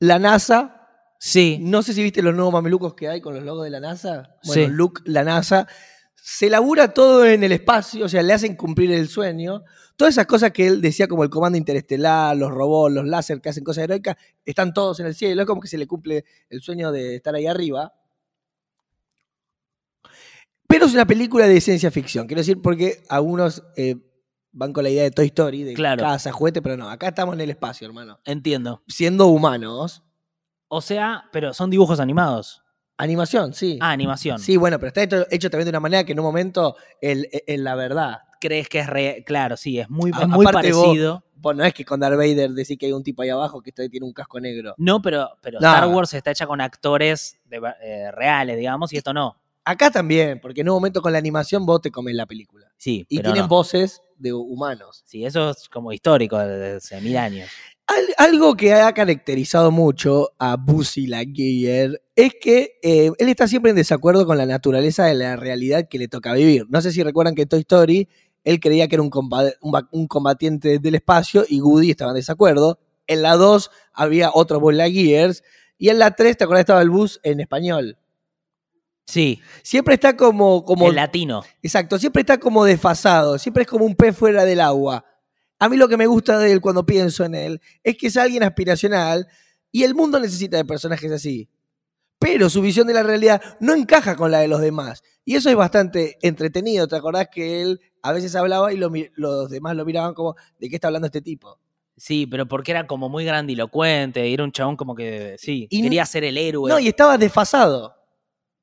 la NASA. Sí, No sé si viste los nuevos mamelucos que hay con los logos de la NASA. Bueno, Sí. look la NASA. Se labura todo en el espacio, o sea, le hacen cumplir el sueño. Todas esas cosas que él decía como el comando interestelar, los robots, los láser que hacen cosas heroicas, están todos en el cielo. Es como que se le cumple el sueño de estar ahí arriba. Pero es una película de ciencia ficción. Quiero decir, porque algunos eh, van con la idea de Toy Story, de Claro. casa, juguete, pero no. Acá estamos en el espacio, hermano. entiendo. Siendo humanos. O sea, pero son dibujos animados. Animación, sí. Ah, animación. Sí, bueno, pero está hecho, hecho también de una manera que en un momento, el- en la verdad, ¿Crees que es re... Claro, sí, es muy, A- es muy vos- parecido. bueno, no es que con Darth Vader decís que hay un tipo ahí abajo que tiene un casco negro. No, pero, pero No. Star Wars está hecha con actores de eh, reales, digamos, y esto no. Acá también, porque en un momento con la animación vos te comes la película. Sí, Y pero tienen no. voces de humanos. Sí, eso es como histórico desde hace mil años. Al- algo que ha caracterizado mucho a Buzzy Lightyear es que eh, él está siempre en desacuerdo con la naturaleza de la realidad que le toca vivir. No sé si recuerdan que en Toy Story él creía que era un, combatiente del espacio y Woody estaba en desacuerdo. En la 2 había otros Buzz Lightyears y en la 3, ¿te acordás? Estaba el bus en español. Sí, Siempre está como... como el latino. Exacto, siempre está como desfasado, siempre es como un pez fuera del agua. A mí lo que me gusta de él cuando pienso en él es que es alguien aspiracional y el mundo necesita de personajes así. Pero su visión de la realidad no encaja con la de los demás. Y eso es bastante entretenido. ¿Te acordás que él a veces hablaba y lo los demás lo miraban como, ¿de qué está hablando este tipo? Sí, pero porque era como muy grandilocuente y era un chabón como que, sí, Y quería ser el héroe. No, y estaba desfasado.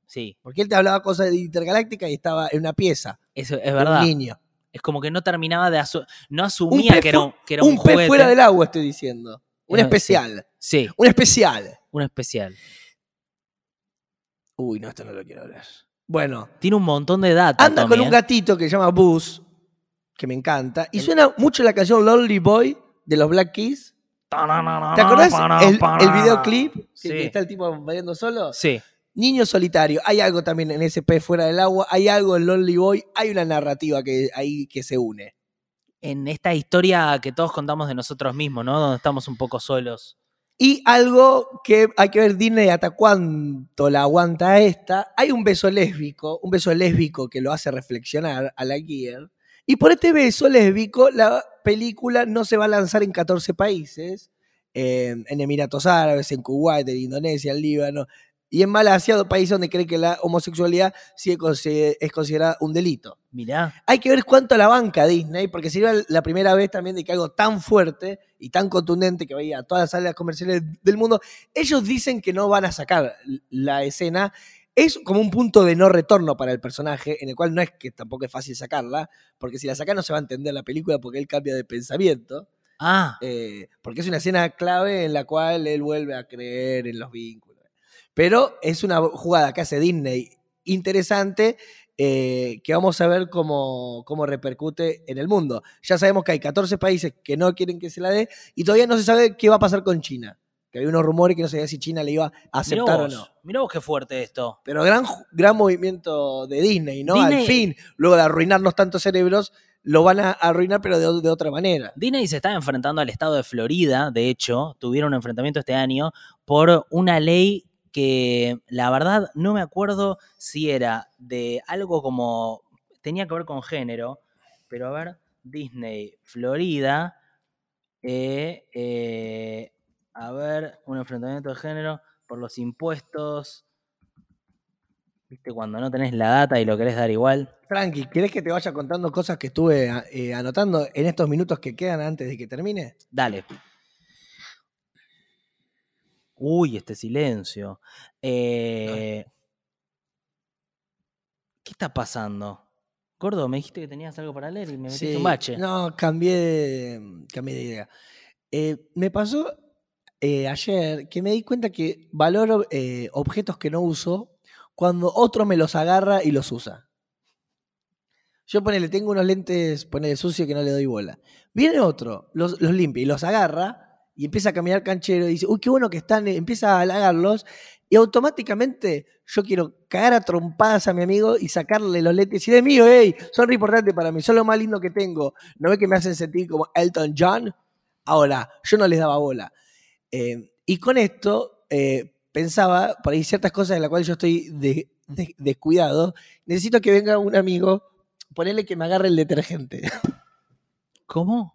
Sí, Porque él te hablaba cosas de intergaláctica y estaba en una pieza. eso es verdad. Un niño. Es como que no terminaba de... asu- no asumía que era un, que era un un, pez fuera del agua, estoy diciendo. Un especial. Sí, Un especial. un especial. Uy, no, esto no lo quiero hablar. Bueno, Tiene un montón de data. anda Tommy, con un ¿eh? gatito que se llama Buzz, que me encanta, y suena mucho la canción Lonely Boy de los Black Keys. ¿Te acordás el, el videoclip Sí. que está el tipo bailando solo? Sí, Niño solitario. Hay algo también en ese pez fuera del agua, hay algo en Lonely Boy, hay una narrativa que ahí que se une. en esta historia que todos contamos de nosotros mismos, ¿no? Donde estamos un poco solos. Y algo que hay que ver Disney hasta cuánto la aguanta esta. Hay un beso lésbico, un beso lésbico que lo hace reflexionar a la Gear. Y por este beso lésbico, la película no se va a lanzar en 14 países. eh, en Emiratos Árabes, en Kuwait, en Indonesia, en Líbano. Y en Malasia, país donde cree que la homosexualidad consi- es considerada un delito. Mirá. Hay que ver cuánto la banca Disney, porque sería la primera vez también de que algo tan fuerte y tan contundente que vaya a todas las salas comerciales del mundo, ellos dicen que no van a sacar la escena. Es como un punto de no retorno para el personaje, en el cual no es que tampoco es fácil sacarla, porque si la saca no se va a entender la película porque él cambia de pensamiento, Ah, eh, porque es una escena clave en la cual él vuelve a creer en los vínculos. Pero es una jugada que hace Disney interesante eh, que vamos a ver cómo, cómo repercute en el mundo. Ya sabemos que hay 14 países que no quieren que se la dé y todavía no se sabe qué va a pasar con China. Que había unos rumores que no sabía si China le iba a aceptar o no. mirá vos qué fuerte esto. Pero gran, gran movimiento de Disney, ¿no? Al Disney- fin, luego de arruinarnos tantos cerebros, lo van a arruinar, pero de, de otra manera. Disney se está enfrentando al estado de Florida, de hecho, tuvieron un enfrentamiento este año por una ley que la verdad no me acuerdo si era de algo como tenía que ver con género, pero a ver, Disney, Florida, eh, eh, a ver, un enfrentamiento de género por los impuestos. ¿Viste? Cuando no tenés la data y lo querés dar igual. Frankie, ¿querés que te vaya contando cosas que estuve eh, anotando en estos minutos que quedan antes de que termine? Dale. Uy, este silencio. Eh, ¿Qué está pasando? Gordo, me dijiste que tenías algo para leer y me metiste Sí, un bache. No, cambié de, cambié de idea. Eh, me pasó eh, ayer que me di cuenta que valoro eh, objetos que no uso cuando otro me los agarra y los usa. Yo ponele, tengo unos lentes, ponele sucio que no le doy bola. Viene otro, los, los limpia y los agarra y empieza a caminar canchero y dice, uy, qué bueno que están, eh", empieza a halagarlos y automáticamente yo quiero cagar a trompadas a mi amigo y sacarle los lentes y de mío, hey, son re importantes para mí, son lo más lindo que tengo. ¿No ve que me hacen sentir como Elton John? Ahora, yo no les daba bola. Eh, y con esto eh, pensaba, por ahí ciertas cosas en las cuales yo estoy de- de- descuidado, necesito que venga un amigo, ponerle que me agarre el detergente. ¿Cómo?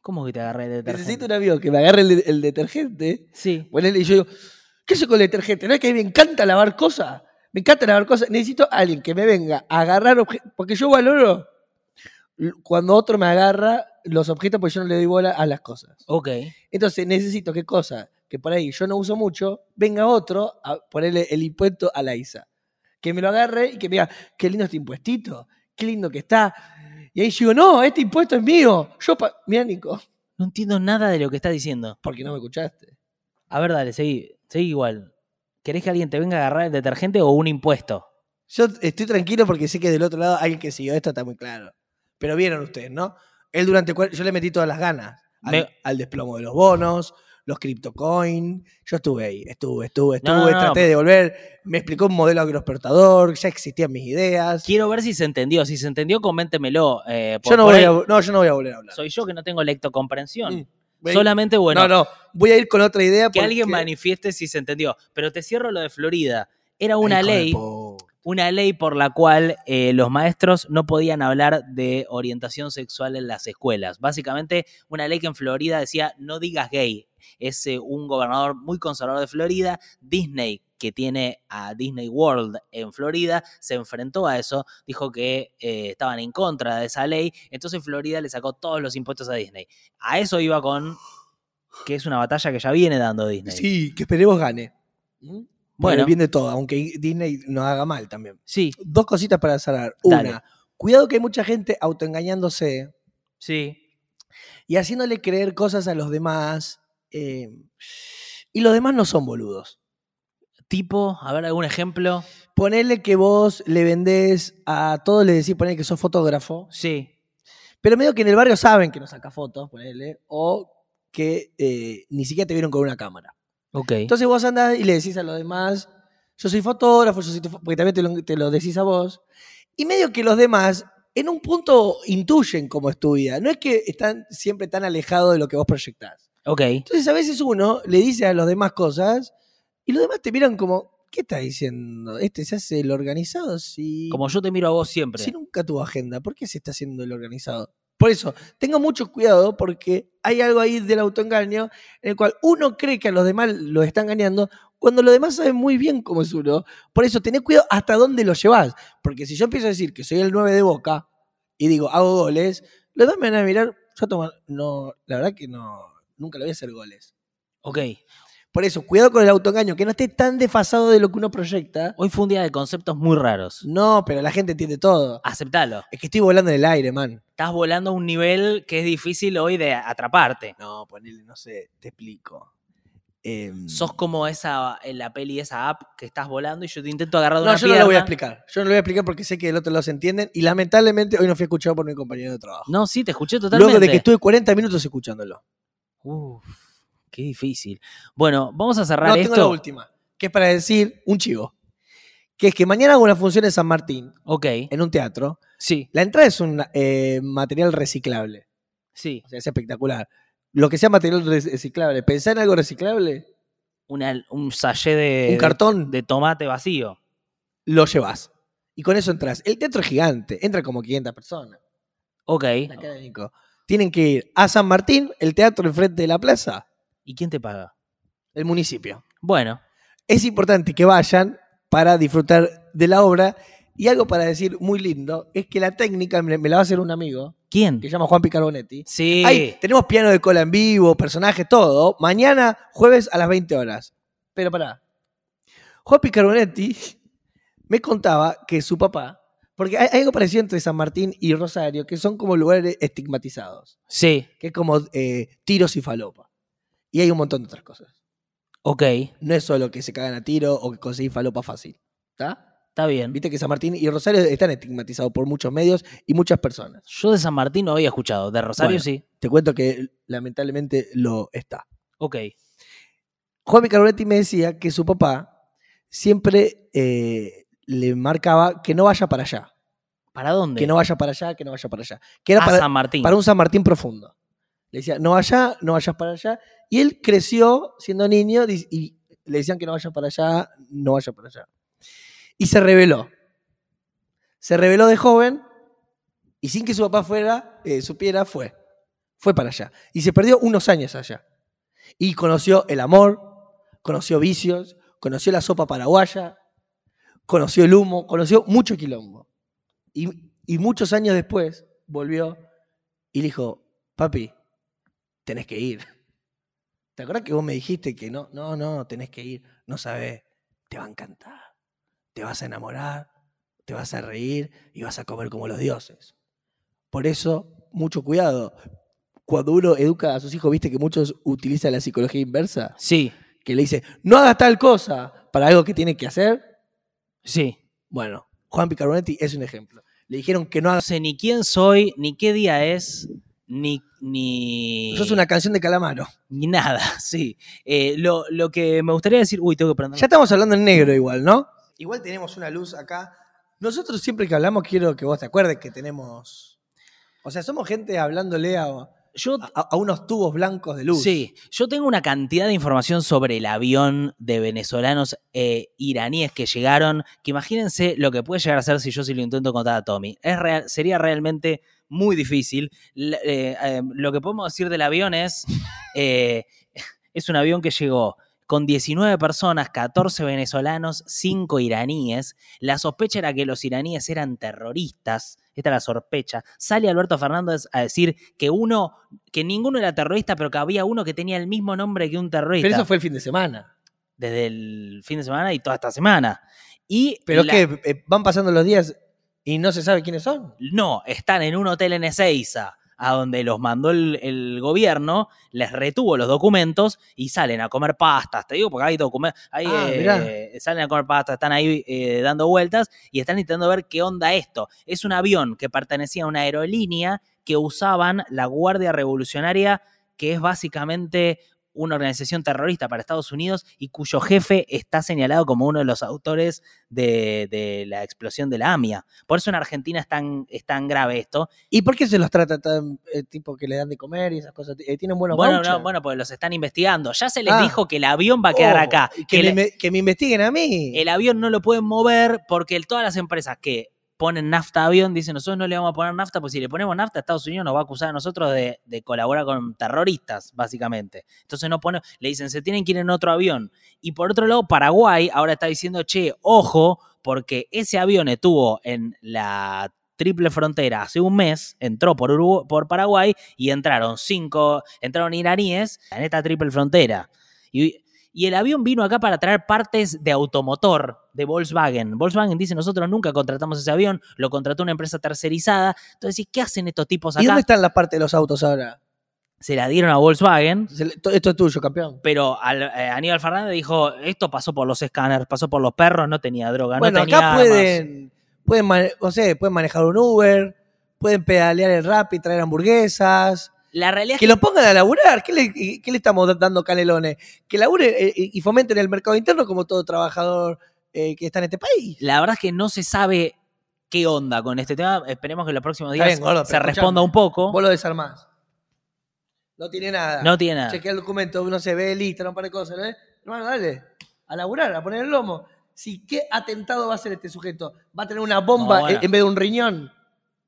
¿Cómo que te agarré de detergente? Necesito un amigo que me agarre el, el detergente, Sí. ponerle y yo digo, ¿qué hace con el detergente? ¿No es que a mí me encanta lavar cosas? Me encanta lavar cosas. Necesito a alguien que me venga a agarrar objetos, porque yo valoro cuando otro me agarra los objetos porque yo no le doy bola a las cosas. Ok. Entonces necesito que cosa que por ahí yo no uso mucho, venga otro a ponerle el impuesto a la ISA. Que me lo agarre y que me diga, qué lindo este impuestito, qué lindo que está. Y ahí yo digo, no, este impuesto es mío. Yo, mira, Nico, No entiendo nada de lo que estás diciendo. porque no me escuchaste. A ver, dale, seguí. Seguí igual. ¿Querés que alguien te venga a agarrar el detergente o un impuesto? Yo estoy tranquilo porque sé que del otro lado alguien que siguió esto está muy claro. Pero vieron ustedes, ¿no? Él durante yo le metí todas las ganas al, Me- al desplomo de los bonos, los CryptoCoin. Yo estuve ahí, estuve, estuve, estuve, No, no, no, traté de volver, me explicó un modelo agroexportador, ya existían mis ideas. Quiero ver si se entendió. Si se entendió, coméntemelo. eh, por- Yo no voy, ahí a, no, yo no voy a volver a hablar. Soy yo que no tengo lectocomprensión. Mm, voy Solamente, bueno, no, no, voy a ir con otra idea. que alguien manifieste si se entendió. Pero te cierro lo de Florida. Era una Ay, ley, una ley por la cual eh, los maestros no podían hablar de orientación sexual en las escuelas. Básicamente, una ley que en Florida decía no digas gay. Es eh, un gobernador muy conservador de Florida. Disney, que tiene a Disney World en Florida, se enfrentó a eso, dijo que eh, estaban en contra de esa ley. Entonces Florida le sacó todos los impuestos a Disney. A eso iba con que es una batalla que ya viene dando Disney. Sí, que esperemos gane. Bueno. el bien de todo, aunque Disney nos haga mal también. Sí, Dos cositas para cerrar. Dale. Una, cuidado que hay mucha gente autoengañándose sí. y haciéndole creer cosas a los demás. Eh, y los demás no son boludos. Tipo, a ver algún ejemplo. Ponele que vos le vendés a todos, le decís poner que sos fotógrafo, Sí. pero medio que en el barrio saben que no saca fotos, ponele, o que eh, ni siquiera te vieron con una cámara. Ok. Entonces vos andás y le decís a los demás, yo soy fotógrafo, yo soy tu fo-", porque también te lo, te lo decís a vos. Y medio que los demás, en un punto, intuyen cómo es tu vida. No es que están siempre tan alejados de lo que vos proyectás. Ok. Entonces a veces uno le dice a los demás cosas y los demás te miran como, ¿qué está diciendo? ¿Este se hace el organizado? Si, Como yo te miro a vos siempre. si nunca tuvo agenda, ¿por qué se está haciendo el organizado? Por eso, tenga mucho cuidado porque hay algo ahí del autoengaño en el cual uno cree que a los demás los está engañando cuando los demás saben muy bien cómo es uno. Por eso, tenés cuidado hasta dónde lo llevas. Porque si yo empiezo a decir que soy el 9 de Boca y digo, hago goles, los demás me van a mirar, yo tomo, no, la verdad que no, nunca lo voy a hacer goles. Ok. Por eso, cuidado con el autoengaño, que no esté tan desfasado de lo que uno proyecta. Hoy fue un día de conceptos muy raros. No, pero la gente entiende todo. Aceptalo. Es que estoy volando en el aire, man. Estás volando a un nivel que es difícil hoy de atraparte. No, ponele, no sé, te explico. Em, Sos como esa en la peli, esa app que estás volando y yo te intento agarrar de No, una yo no lo voy a explicar. Yo no lo voy a explicar porque sé que del otro lado se entienden y lamentablemente hoy no fui escuchado por mi compañero de trabajo. No, sí, te escuché totalmente. Luego de que estuve 40 minutos escuchándolo. Uf, qué difícil. Bueno, vamos a cerrar No, tengo la esto. última, que es para decir un chivo. Que es que mañana hago una función en San Martín, Ok. en un teatro, Sí, La entrada es un eh, material reciclable. sí. O sea, es espectacular. Lo que sea material reciclable, pensá en algo reciclable, Una- un sachet de, un cartón, de tomate vacío. lo llevas. Y con eso entras. El teatro es gigante, entra como 500 personas. Ok. Académico. Tienen que ir a San Martín, el teatro enfrente de la plaza, ¿Y quién te paga? el municipio. Bueno, Es importante que vayan para disfrutar de la obra. Y algo para decir muy lindo es que la técnica me, la va a hacer un amigo ¿quién? que se llama Juan Picarbonetti. Sí. Ahí tenemos piano de cola en vivo, personajes, todo. Mañana, jueves a las 20 horas. Pero pará. Juan Picarbonetti me contaba que su papá, porque hay, hay algo parecido entre San Martín y Rosario, que son como lugares estigmatizados, Sí, que es como eh, tiros y falopa. Y hay un montón de otras cosas. ok. No es solo que se cagan a tiro o que conseguís falopa fácil. ¿Está? Está bien. Viste que San Martín y Rosario están estigmatizados por muchos medios y muchas personas. Yo de San Martín no había escuchado. De Rosario Bueno. sí. Te cuento que lamentablemente lo está. Ok. Juan Picarbonetti me decía que su papá siempre eh, le marcaba que no vaya para allá, ¿Para dónde? que no vaya para allá, que no vaya para allá. Que era a para, San Martín. para un San Martín profundo. Le decía, no vaya, no vayas para allá. Y él creció siendo niño y le decían que no vaya para allá, no vaya para allá. Y se rebeló. Se rebeló de joven y sin que su papá fuera, eh, supiera, fue. Fue para allá. Y se perdió unos años allá. Y conoció el amor, conoció vicios, conoció la sopa paraguaya, conoció el humo, conoció mucho quilombo. Y, y muchos años después volvió y le dijo, papi, tenés que ir. ¿Te acuerdas que vos me dijiste que no, no, no, tenés que ir? No sabés, te va a encantar, te vas a enamorar, te vas a reír y vas a comer como los dioses. Por eso, mucho cuidado. Cuando uno educa a sus hijos, viste que muchos utilizan la psicología inversa, Sí, que le dice, no hagas tal cosa para algo que tiene que hacer. Sí. Bueno, Juan Picarbonetti es un ejemplo. Le dijeron que no No hagas. sé ni quién soy, ni qué día es, ni. ni... Sos una canción de Calamaro. Ni nada, sí. Eh, lo, lo que me gustaría decir. Uy, tengo que prender. Ya estamos hablando en negro igual, ¿no? Igual tenemos una luz acá. Nosotros siempre que hablamos quiero que vos te acuerdes que tenemos... O sea, somos gente hablándole a, Yo a- a unos tubos blancos de luz. Sí, yo tengo una cantidad de información sobre el avión de venezolanos e iraníes que llegaron, que imagínense lo que puede llegar a ser si yo sí lo intento contar a Tommy. Es real- sería realmente muy difícil. L- eh, eh, lo que podemos decir del avión es, eh, es un avión que llegó con 19 personas, 14 venezolanos, 5 iraníes. La sospecha era que los iraníes eran terroristas. Esta es la sospecha. Sale Alberto Fernández a decir que uno, que ninguno era terrorista, pero que había uno que tenía el mismo nombre que un terrorista. Pero eso fue el fin de semana. Desde el fin de semana y toda esta semana. Y Pero la- que eh, van pasando los días y no se sabe quiénes son. No, están en un hotel en Ezeiza, a donde los mandó el, el gobierno, les retuvo los documentos y salen a comer pastas. Te digo, porque hay documentos, ahí Ah, eh, salen a comer pastas, están ahí eh, dando vueltas y están intentando ver qué onda esto. Es un avión que pertenecía a una aerolínea que usaban la Guardia Revolucionaria, que es básicamente una organización terrorista para Estados Unidos y cuyo jefe está señalado como uno de los autores de, de la explosión de la AMIA. Por eso en Argentina es tan, es tan grave esto. ¿Y por qué se los trata tan eh, tipo que le dan de comer y esas cosas? Eh, ¿Tienen buenos Bueno, no, bueno, pues los están investigando. Ya se les Ah. dijo que el avión va a quedar Oh, acá. Que Que, le- me, que me investiguen a mí. el avión no lo pueden mover porque el- todas las empresas que ponen nafta avión dicen nosotros no le vamos a poner nafta, pues si le ponemos nafta, Estados Unidos nos va a acusar a nosotros de, de colaborar con terroristas, básicamente. Entonces no pone, le dicen, se tienen que ir en otro avión. Y por otro lado, Paraguay ahora está diciendo, che, ojo, porque ese avión estuvo en la triple frontera hace un mes, entró por, Urugu- por Paraguay y entraron cinco, entraron iraníes en esta triple frontera. Y, y el avión vino acá para traer partes de automotor de Volkswagen. Volkswagen dice, nosotros nunca contratamos ese avión, lo contrató una empresa tercerizada. Entonces, ¿qué hacen estos tipos ¿Y dónde acá? están las partes de los autos ahora? Se la dieron a Volkswagen, Esto es tuyo, campeón. pero al- eh, Aníbal Fernández dijo, esto pasó por los escáneres, pasó por los perros, no tenía droga, bueno, no tenía acá armas". pueden, pueden, mane- o sea, pueden manejar un Uber, pueden pedalear el rap y traer hamburguesas. La realidad es Que lo pongan a laburar. ¿Qué le, qué le estamos dando canelones? Que labure eh, y fomenten el mercado interno como todo trabajador eh, que está en este país. La verdad es que no se sabe qué onda con este tema. Esperemos que en los próximos días bien, gordo, se responda un poco. Vos lo desarmás. No tiene nada. No tiene nada. Chequea el documento, uno se ve lista, un par de cosas, ¿no? Hermano, dale. A laburar, a poner el lomo. Si, ¿Qué atentado va a hacer este sujeto? ¿Va a tener una bomba No, bueno. en vez de un riñón?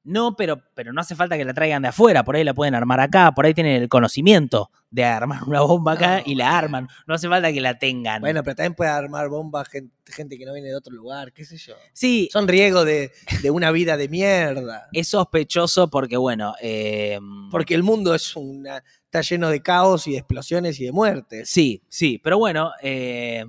No, pero, pero no hace falta que la traigan de afuera. Por ahí la pueden armar acá. Por ahí tienen el conocimiento de armar una bomba acá No. y la arman. No hace falta que la tengan. Bueno, pero también puede armar bombas gente, gente que no viene de otro lugar, qué sé yo. sí, Son riesgos de, de una vida de mierda. es sospechoso porque, bueno, eh, Porque el mundo es una, está lleno de caos y de explosiones y de muertes. Sí, sí, pero bueno, eh,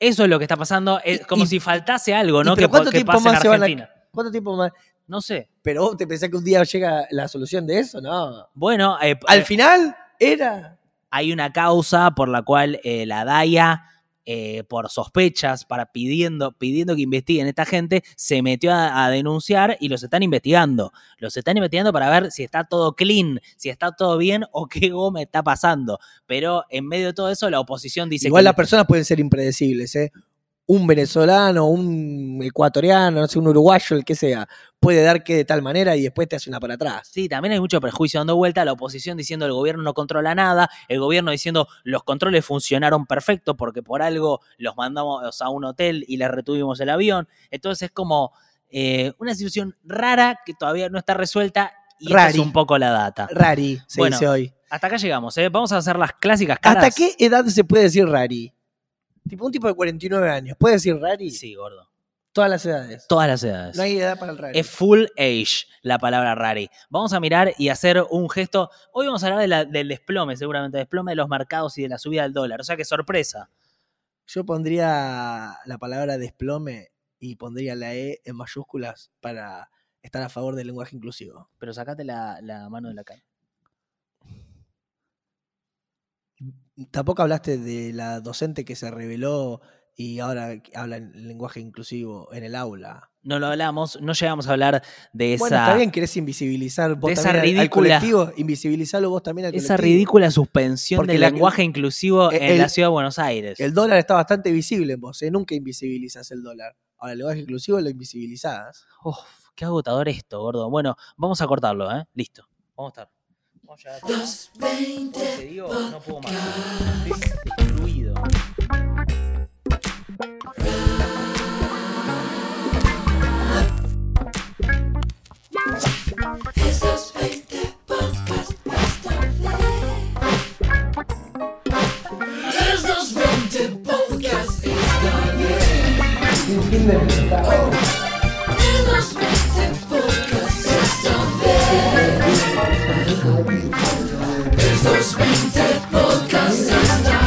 eso es lo que está pasando. Es como y- si faltase algo, ¿no? pero Que, ¿cuánto que tiempo pase en más se van a- Argentina. ¿Cuánto tiempo más? No sé. ¿Pero vos te pensás que un día llega la solución de eso? No. Bueno, eh, Al eh, final era. hay una causa por la cual eh, la DAIA, eh, por sospechas, para pidiendo, pidiendo que investiguen esta gente, se metió a, a denunciar y los están investigando. Los están investigando para ver si está todo clean, si está todo bien o qué goma está pasando. Pero en medio de todo eso, la oposición dice Igual que las personas pueden ser impredecibles, ¿eh? Un venezolano, un ecuatoriano, no sé, un uruguayo, el que sea, puede dar que de tal manera y después te hace una para atrás. Sí, también hay mucho prejuicio dando vuelta, la oposición diciendo el gobierno no controla nada, el gobierno diciendo los controles funcionaron perfecto porque por algo los mandamos a un hotel y les retuvimos el avión. Entonces es como eh, una situación rara que todavía no está resuelta y esta es un poco la data. Rari, se Bueno, dice hoy. Hasta acá llegamos, ¿eh? Vamos a hacer las clásicas caras. ¿Hasta qué edad se puede decir rari? Tipo, un tipo de 49 años, ¿puede decir rari? Sí, gordo. Todas las edades. Todas las edades. No hay edad para el rari. Es full age la palabra rari. Vamos a mirar y hacer un gesto. Hoy vamos a hablar de la- del desplome, seguramente, desplome de los mercados y de la subida del dólar. O sea, qué sorpresa. Yo pondría la palabra desplome y pondría la E en mayúsculas para estar a favor del lenguaje inclusivo. Pero sacate la, la mano de la cara. Tampoco hablaste de la docente que se reveló y ahora habla en lenguaje inclusivo en el aula. No lo hablamos, no llegamos a hablar de esa, Bueno, está bien, querés invisibilizar vos de esa también al- al, ridícula- colectivo, invisibilizarlo vos también al esa colectivo. ridícula suspensión Porque del la- lenguaje inclusivo en la ciudad de Buenos Aires. El dólar está bastante visible en vos, ¿eh? nunca invisibilizas el dólar. Ahora el lenguaje inclusivo lo invisibilizás. Uf, qué agotador esto, gordo. Bueno, vamos a cortarlo, ¿eh? Listo. Vamos a estar. Vamos a llegar hasta acá. Hoy te digo, no puedo más. Estoy destruido. Esos 20 podcasts están bien. Jest to Spinter Podcast.